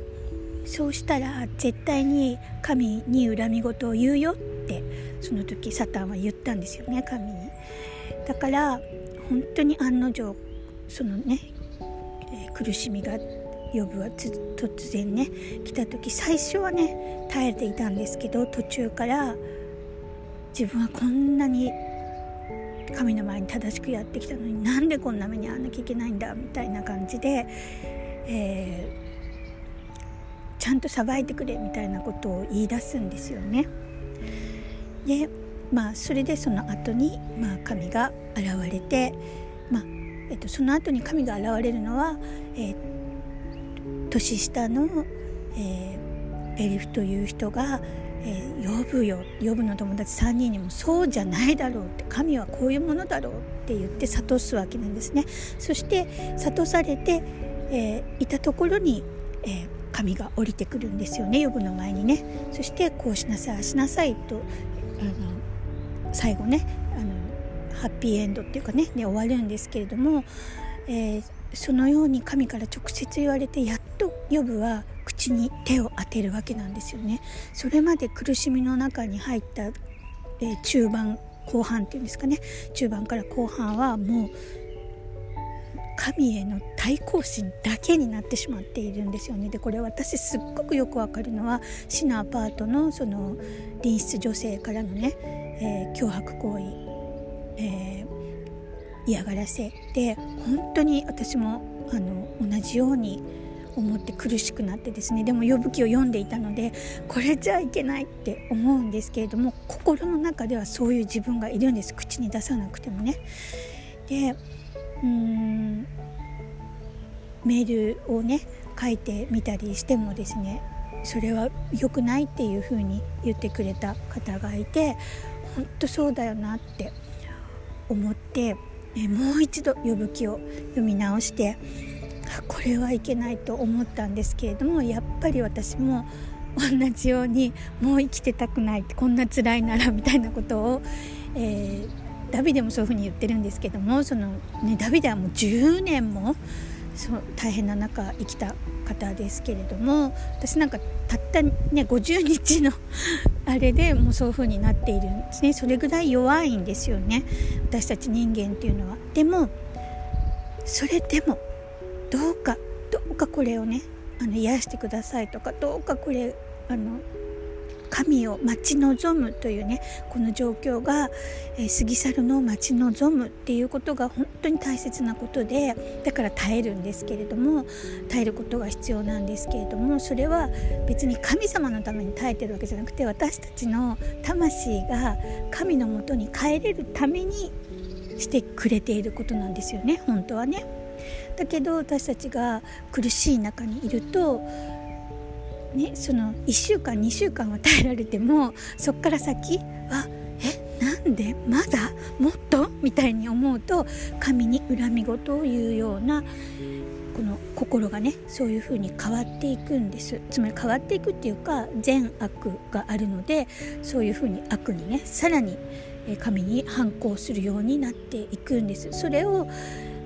そうしたら絶対に神に恨み事を言うよってその時サタンは言ったんですよね神にだから本当に案の定そのね、えー、苦しみが呼ぶは突然ね来た時最初はね耐えていたんですけど途中から自分はこんなに神の前に正しくやってきたのになんでこんな目に遭わなきゃいけないんだみたいな感じで、えー、ちゃんとさばいてくれみたいなことを言い出すんですよね。でまあそれでその後にまあ神が現れて、まあえっと、その後に神が現れるのは、えー、年下の、えー、エリフという人がえー、呼ぶよ呼ぶの友達3人にもそうじゃないだろうって神はこういうものだろうって言って諭すわけなんですね。そして諭されて、えー、いたところに、えー、神が降りてくるんですよね。呼ぶの前にね。そしてこうしなさいあしなさいとあの最後ねあのハッピーエンドっていうかねで終わるんですけれども、えそのように神から直接言われてやっとヨブは口に手を当てるわけなんですよね。それまで苦しみの中に入った、えー、中盤後半っていうんですかね。中盤から後半はもう神への対抗心だけになってしまっているんですよねでこれ私すっごくよくわかるのは市のアパートのその隣室女性からのね、えー、脅迫行為、えー、嫌がらせで本当に私もあの同じように思って苦しくなってですねでも呼ぶ記を読んでいたのでこれじゃいけないって思うんですけれども心の中ではそういう自分がいるんです口に出さなくてもね。でうーん。メールをね書いてみたりしてもですねそれは良くないっていうふうに言ってくれた方がいて本当そうだよなって思って、えもう一度呼ぶ気を読み直してこれはいけないと思ったんですけれどもやっぱり私も同じようにもう生きてたくないこんな辛いならみたいなことを、えー、ダビデもそういうふうに言ってるんですけどもその、ね、ダビデはもう10年もそう大変な中生きた方ですけれども私なんかたったね50日の [laughs] あれでもうそういう風になっているんですねそれぐらい弱いんですよね私たち人間っていうのは。でもそれでもどうかどうかこれをねあの癒してくださいとかどうかこれあの神を待ち望むというねこの状況が、えー、過ぎ去るのを待ち望むっていうことが本当に大切なことでだから耐えるんですけれども耐えることが必要なんですけれどもそれは別に神様のために耐えてるわけじゃなくて私たちの魂が神のもとに帰れるためにしてくれていることなんですよね本当はね。だけど私たちが苦しい中にいるとね、その1週間2週間は耐えられてもそっから先はえなんでまだもっと？みたいに思うと神に恨み事を言うようなこの心がねそういう風に変わっていくんです。つまり変わっていくっていうか善悪があるのでそういう風に悪にねさらに神に反抗するようになっていくんです。それを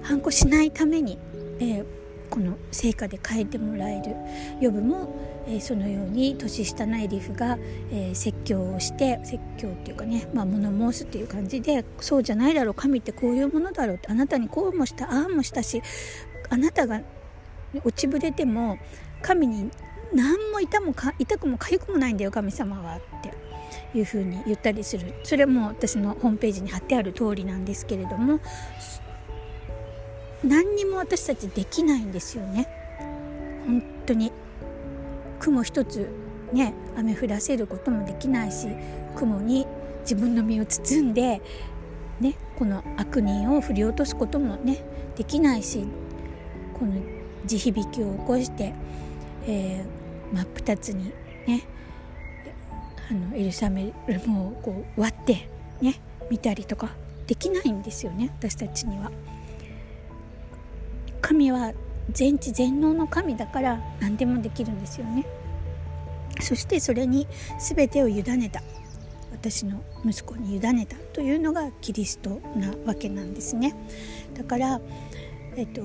反抗しないために、えー、この成果で変えてもらえる。予部も、えー、そのように年下のエリフが、えー、説教をして説教っていうかね、まあ、物申すっていう感じでそうじゃないだろう神ってこういうものだろうってあなたにこうもしたああもしたしあなたが落ちぶれても神に何も痛もか痛くも痒くもないんだよ神様はって。いうふうに言ったりする。それも私のホームページに貼ってある通りなんですけれども何にも私たちできないんですよね本当に雲一つね雨降らせることもできないし雲に自分の身を包んでねこの悪人を振り落とすこともねできないしこの地響きを起こして、えー、真っ二つにねあのエルサメルもこう割ってね見たりとかできないんですよね私たちには。神は全知全能の神だから何でもできるんですよね。そしてそれに全てを委ねた。私の息子に委ねたというのがキリストなわけなんですね。だからえっと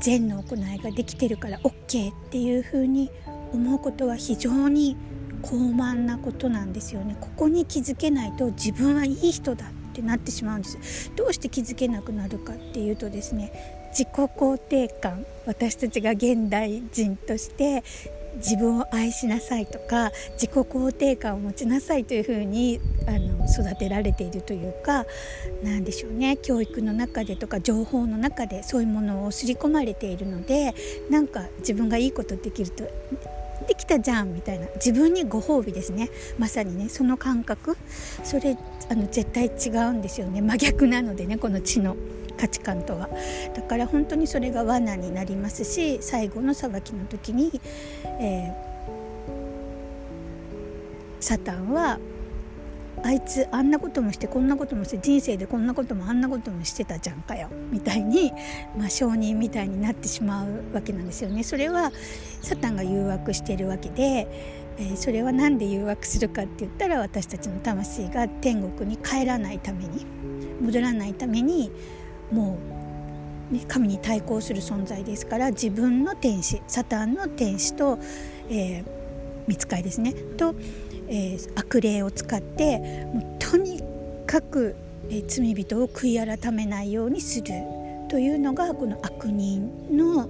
善の行いができてるから OK っていうふうに思うことは非常に高慢なことなんですよね。ここに気づけないと自分はいい人だ。ってなってしまうんです。どうして気づけなくなるかっていうとですね自己肯定感私たちが現代人として自分を愛しなさいとか自己肯定感を持ちなさいというふうにあの育てられているというか何でしょうね。教育の中でとか情報の中でそういうものを刷り込まれているのでなんか自分がいいことできるとできたじゃんみたいな。自分にご褒美ですね。まさにねその感覚。それあの絶対違うんですよね。真逆なのでねこの知の。価値観とは。だから本当にそれが罠になりますし最後の裁きの時に、えー、サタンはあいつあんなこともしてこんなこともして人生でこんなこともあんなこともしてたじゃんかよみたいに、まあ、証人みたいになってしまうわけなんですよね。それはサタンが誘惑してるわけで、え、それは何で誘惑するかって言ったら私たちの魂が天国に帰らないために戻らないためにもう、ね、神に対抗する存在ですから自分の天使サタンの天使と、えー、見つかいですねと、えー、悪霊を使ってもうとにかく、えー、罪人を悔い改めないようにするというのがこの悪人の、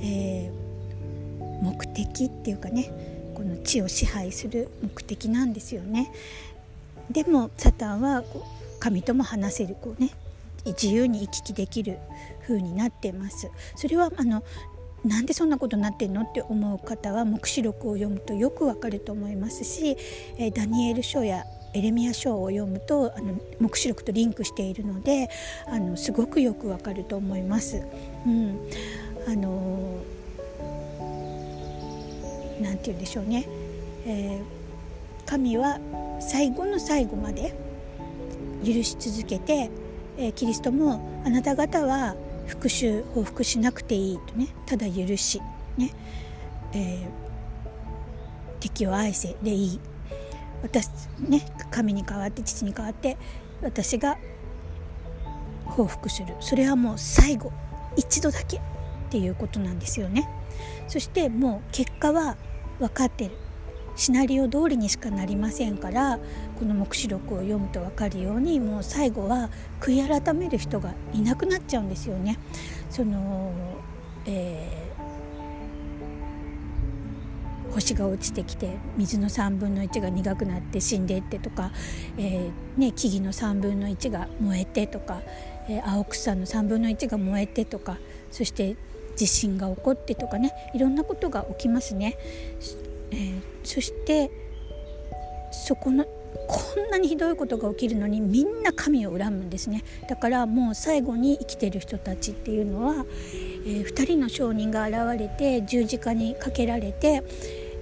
えー、目的っていうかねこの地を支配する目的なんですよね。でもサタンはこう神とも話せるこうね自由に行き来できる風になってますそれはあのなんでそんなことになってんのって思う方は黙示録を読むとよくわかると思いますし、えダニエル書やエレミア書を読むとあの黙示録とリンクしているのであのすごくよくわかると思います。うん、あのなんて言うんでしょうね、えー、神は最後の最後まで許し続けてえー、キリストもあなた方は復讐報復しなくていいとねただ許しね、えー、敵を愛せでいい。私ね神に代わって父に代わって私が報復する。それはもう最後一度だけっていうことなんですよね。そしてもう結果は分かってる。シナリオ通りにしかなりませんからこの黙示録を読むと分かるようにもう最後は悔い改める人がいなくなっちゃうんですよね。そのえー、星が落ちてきて水の3分の1が苦くなって死んでいってとか、えーね、木々の3分の1が燃えてとか、えー、青草の3分の1が燃えてとかそして地震が起こってとかねいろんなことが起きますね。えー、そしてそこのこんなにひどいことが起きるのにみんな神を恨むんですね。だからもう最後に生きてる人たちっていうのは、えー、2人の証人が現れて十字架にかけられて、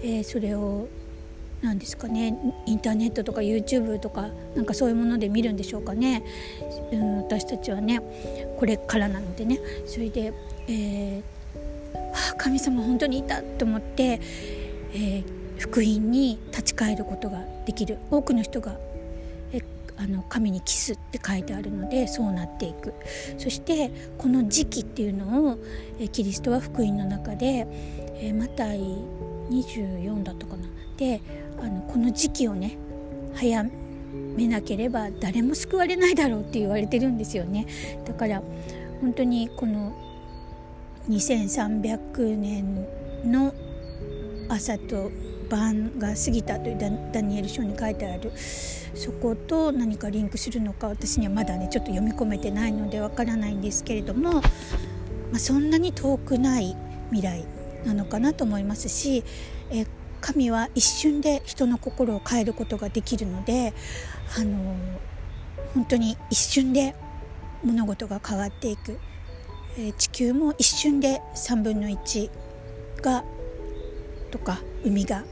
えー、それを何ですかねインターネットとか YouTube とかなんかそういうもので見るんでしょうかね、うん、私たちはねこれからなのでね。それで、えー、はあ、神様本当にいたと思ってえー、福音に立ち返ることができる。多くの人がえあの神にキスって書いてあるのでそうなっていく。そしてこの時期っていうのをえキリストは福音の中で、え、マタイ24だったかな。であのこの時期をね早めなければ誰も救われないだろうって言われてるんですよね。だから本当にこの2300年の朝と晩が過ぎたというダニエル書に書いてある。そこと何かリンクするのか私にはまだねちょっと読み込めてないのでわからないんですけれども、まあ、そんなに遠くない未来なのかなと思いますしえ神は一瞬で人の心を変えることができるのであの本当に一瞬で物事が変わっていく、え地球も一瞬で3分の1がとか海が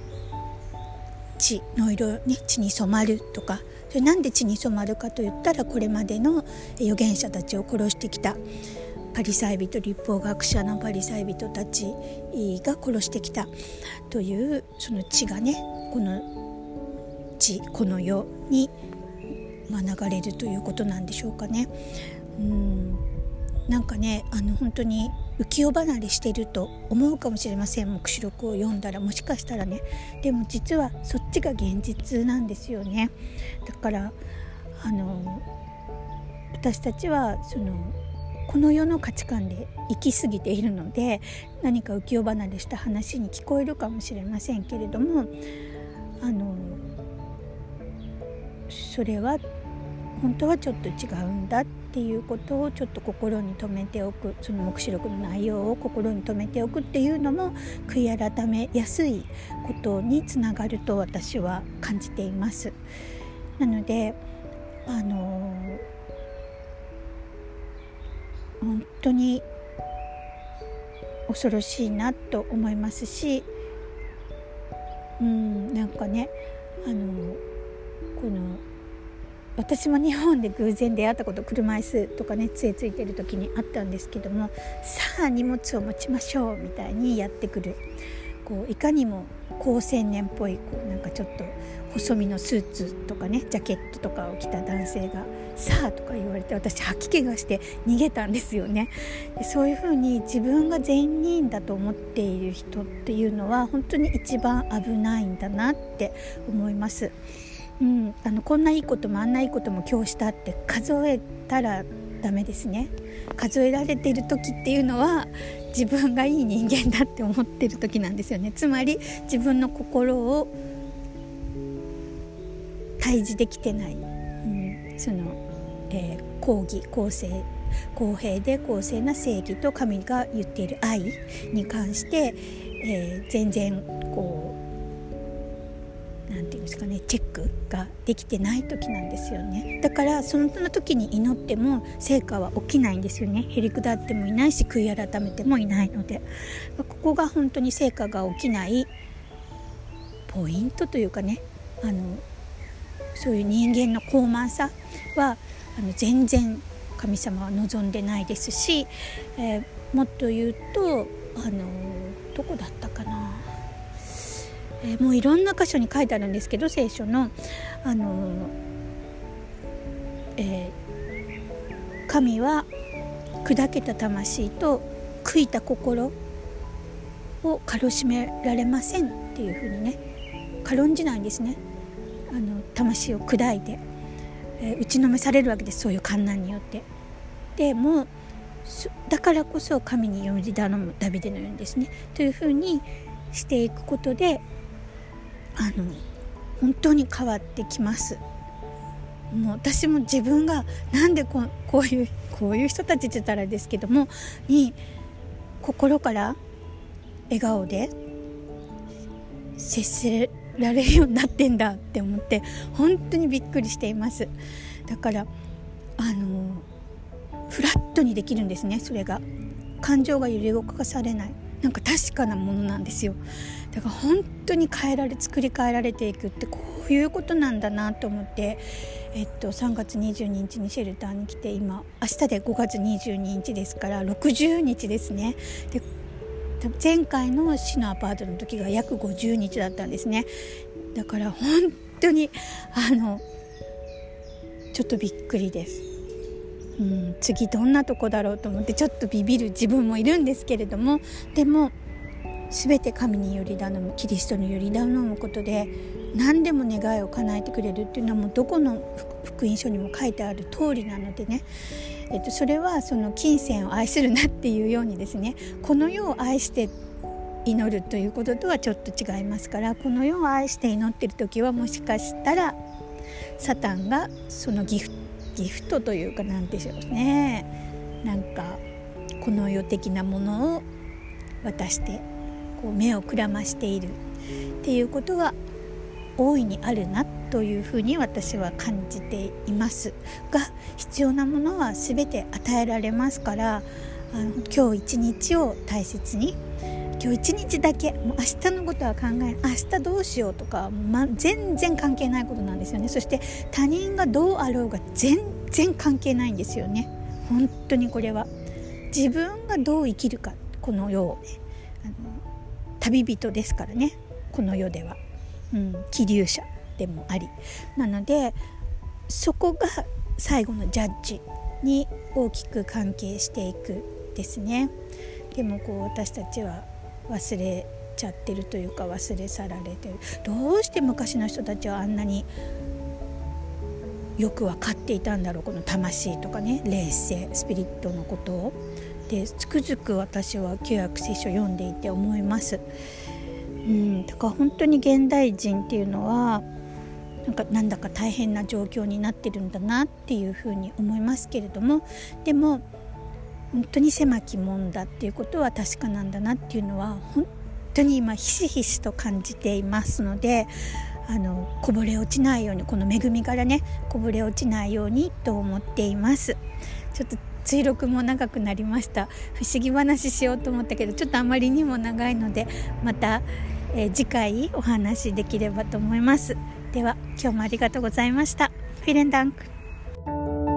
血の色、ね、血に染まるとかそれなんで血に染まるかといったらこれまでの預言者たちを殺してきた。パリサイ人立法学者のパリサイ人たちが殺してきた。というその血がねこの地この世に、ま、流れるということなんでしょうかね。うん。なんかねあの本当に浮世離れしてると思うかもしれません。黙示録を読んだらもしかしたらね。でも実はそっちが現実なんですよね。だからあの私たちはそのこの世の価値観で生きすぎているので何か浮世離れした話に聞こえるかもしれませんけれどもあのそれは本当はちょっと違うんだっていうことをちょっと心に留めておくその黙示録の内容を心に留めておくっていうのも悔い改めやすいことにつながると私は感じています。なのであの本当に恐ろしいなと思いますしうんなんかねあのこの私も日本で偶然出会ったこと車椅子とかね杖ついてる時にあったんですけどもさあ荷物を持ちましょうみたいにやってくるこういかにも高青年っぽいこうなんかちょっと細身のスーツとかねジャケットとかを着た男性が「さあ」とか言われて私吐き気がして逃げたんですよねでそういうふうに自分が善人だと思っている人っていうのは本当に一番危ないんだなって思います。うん、あのこんないいこともあんないいことも今日したって数えたらダメですね。数えられてる時っていうのは自分がいい人間だって思ってる時なんですよね。つまり自分の心を対峙できてない、うん、その、えー、公義公正公平で公正な正義と神が言っている愛に関して、えー、全然こうんですかねチェックができてない時なんですよね。だからその時に祈っても成果は起きないんですよね。へりくだってもいないし悔い改めてもいないので。ここが本当に成果が起きないポイントというかねあのそういう人間の高慢さはあの全然神様は望んでないですし、えー、もっと言うとあのどこだったかな、えー、もういろんな箇所に書いてあるんですけど聖書のあの、えー、神は砕けた魂と悔いた心を軽しめられませんっていうふうにね軽んじないんですねあの魂を砕いて、えー、打ちのめされるわけですそういう観難によって。でもだからこそ神により頼むダビデのようにですねというふうにしていくことであの本当に変わってきます。もう私も自分がなんでここういうこういう人たちって言ったらですけどもに心から笑顔で接せられるようになってんだって思って本当にびっくりしています。だからあのフラットにできるんですねそれが。感情が揺れ動かされない。なんか確かなものなんですよ。だから本当に変えられ作り変えられていくってこういうことなんだなと思ってえっと3月22日にシェルターに来て今明日で5月22日ですから60日ですね。で前回の市のアパートの時が約50日だったんですね。だから本当にあのちょっとびっくりです、うん、次どんなとこだろうと思ってちょっとビビる自分もいるんですけれどもでも全て神により頼むキリストにより頼むことで何でも願いを叶えてくれるっていうのはもうどこの福音書にも書いてある通りなのでね。えっと、それはその金銭を愛するなっていうようにですねこの世を愛して祈るということとはちょっと違いますからこの世を愛して祈ってる時はもしかしたらサタンがそのギフトギフトというか何でしょうね。なんかこの世的なものを渡してこう目をくらましているっていうことは大いにあるなというふうに私は感じています。が必要なものは全て与えられますからあの今日一日を大切に今日一日だけ。もう明日のことは考え明日どうしようとか、ま、全然関係ないことなんですよね。そして他人がどうあろうが全然関係ないんですよね。本当にこれは。自分がどう生きるかこの世をね。あの旅人ですからね。この世では。うん、気流者でもあり。なのでそこが最後のジャッジに大きく関係していくですね。でもこう私たちは忘れちゃってるというか忘れ去られてるどうして昔の人たちはあんなによく分かっていたんだろうこの魂とかね霊性スピリットのことを。でつくづく私は旧約聖書を読んでいて思います。うん、だから本当に現代人っていうのはなんかなんだか大変な状況になってるんだなっていうふうに思いますけれどもでも本当に狭き門だっていうことは確かなんだなっていうのは本当に今ひしひしと感じていますのであのこぼれ落ちないようにこの恵みからねこぼれ落ちないようにと思っています。ちょっと追録も長くなりました。不思議話しようと思ったけどちょっとあまりにも長いのでまた、えー、次回お話できればと思います。では今日もありがとうございました。フィレンダンク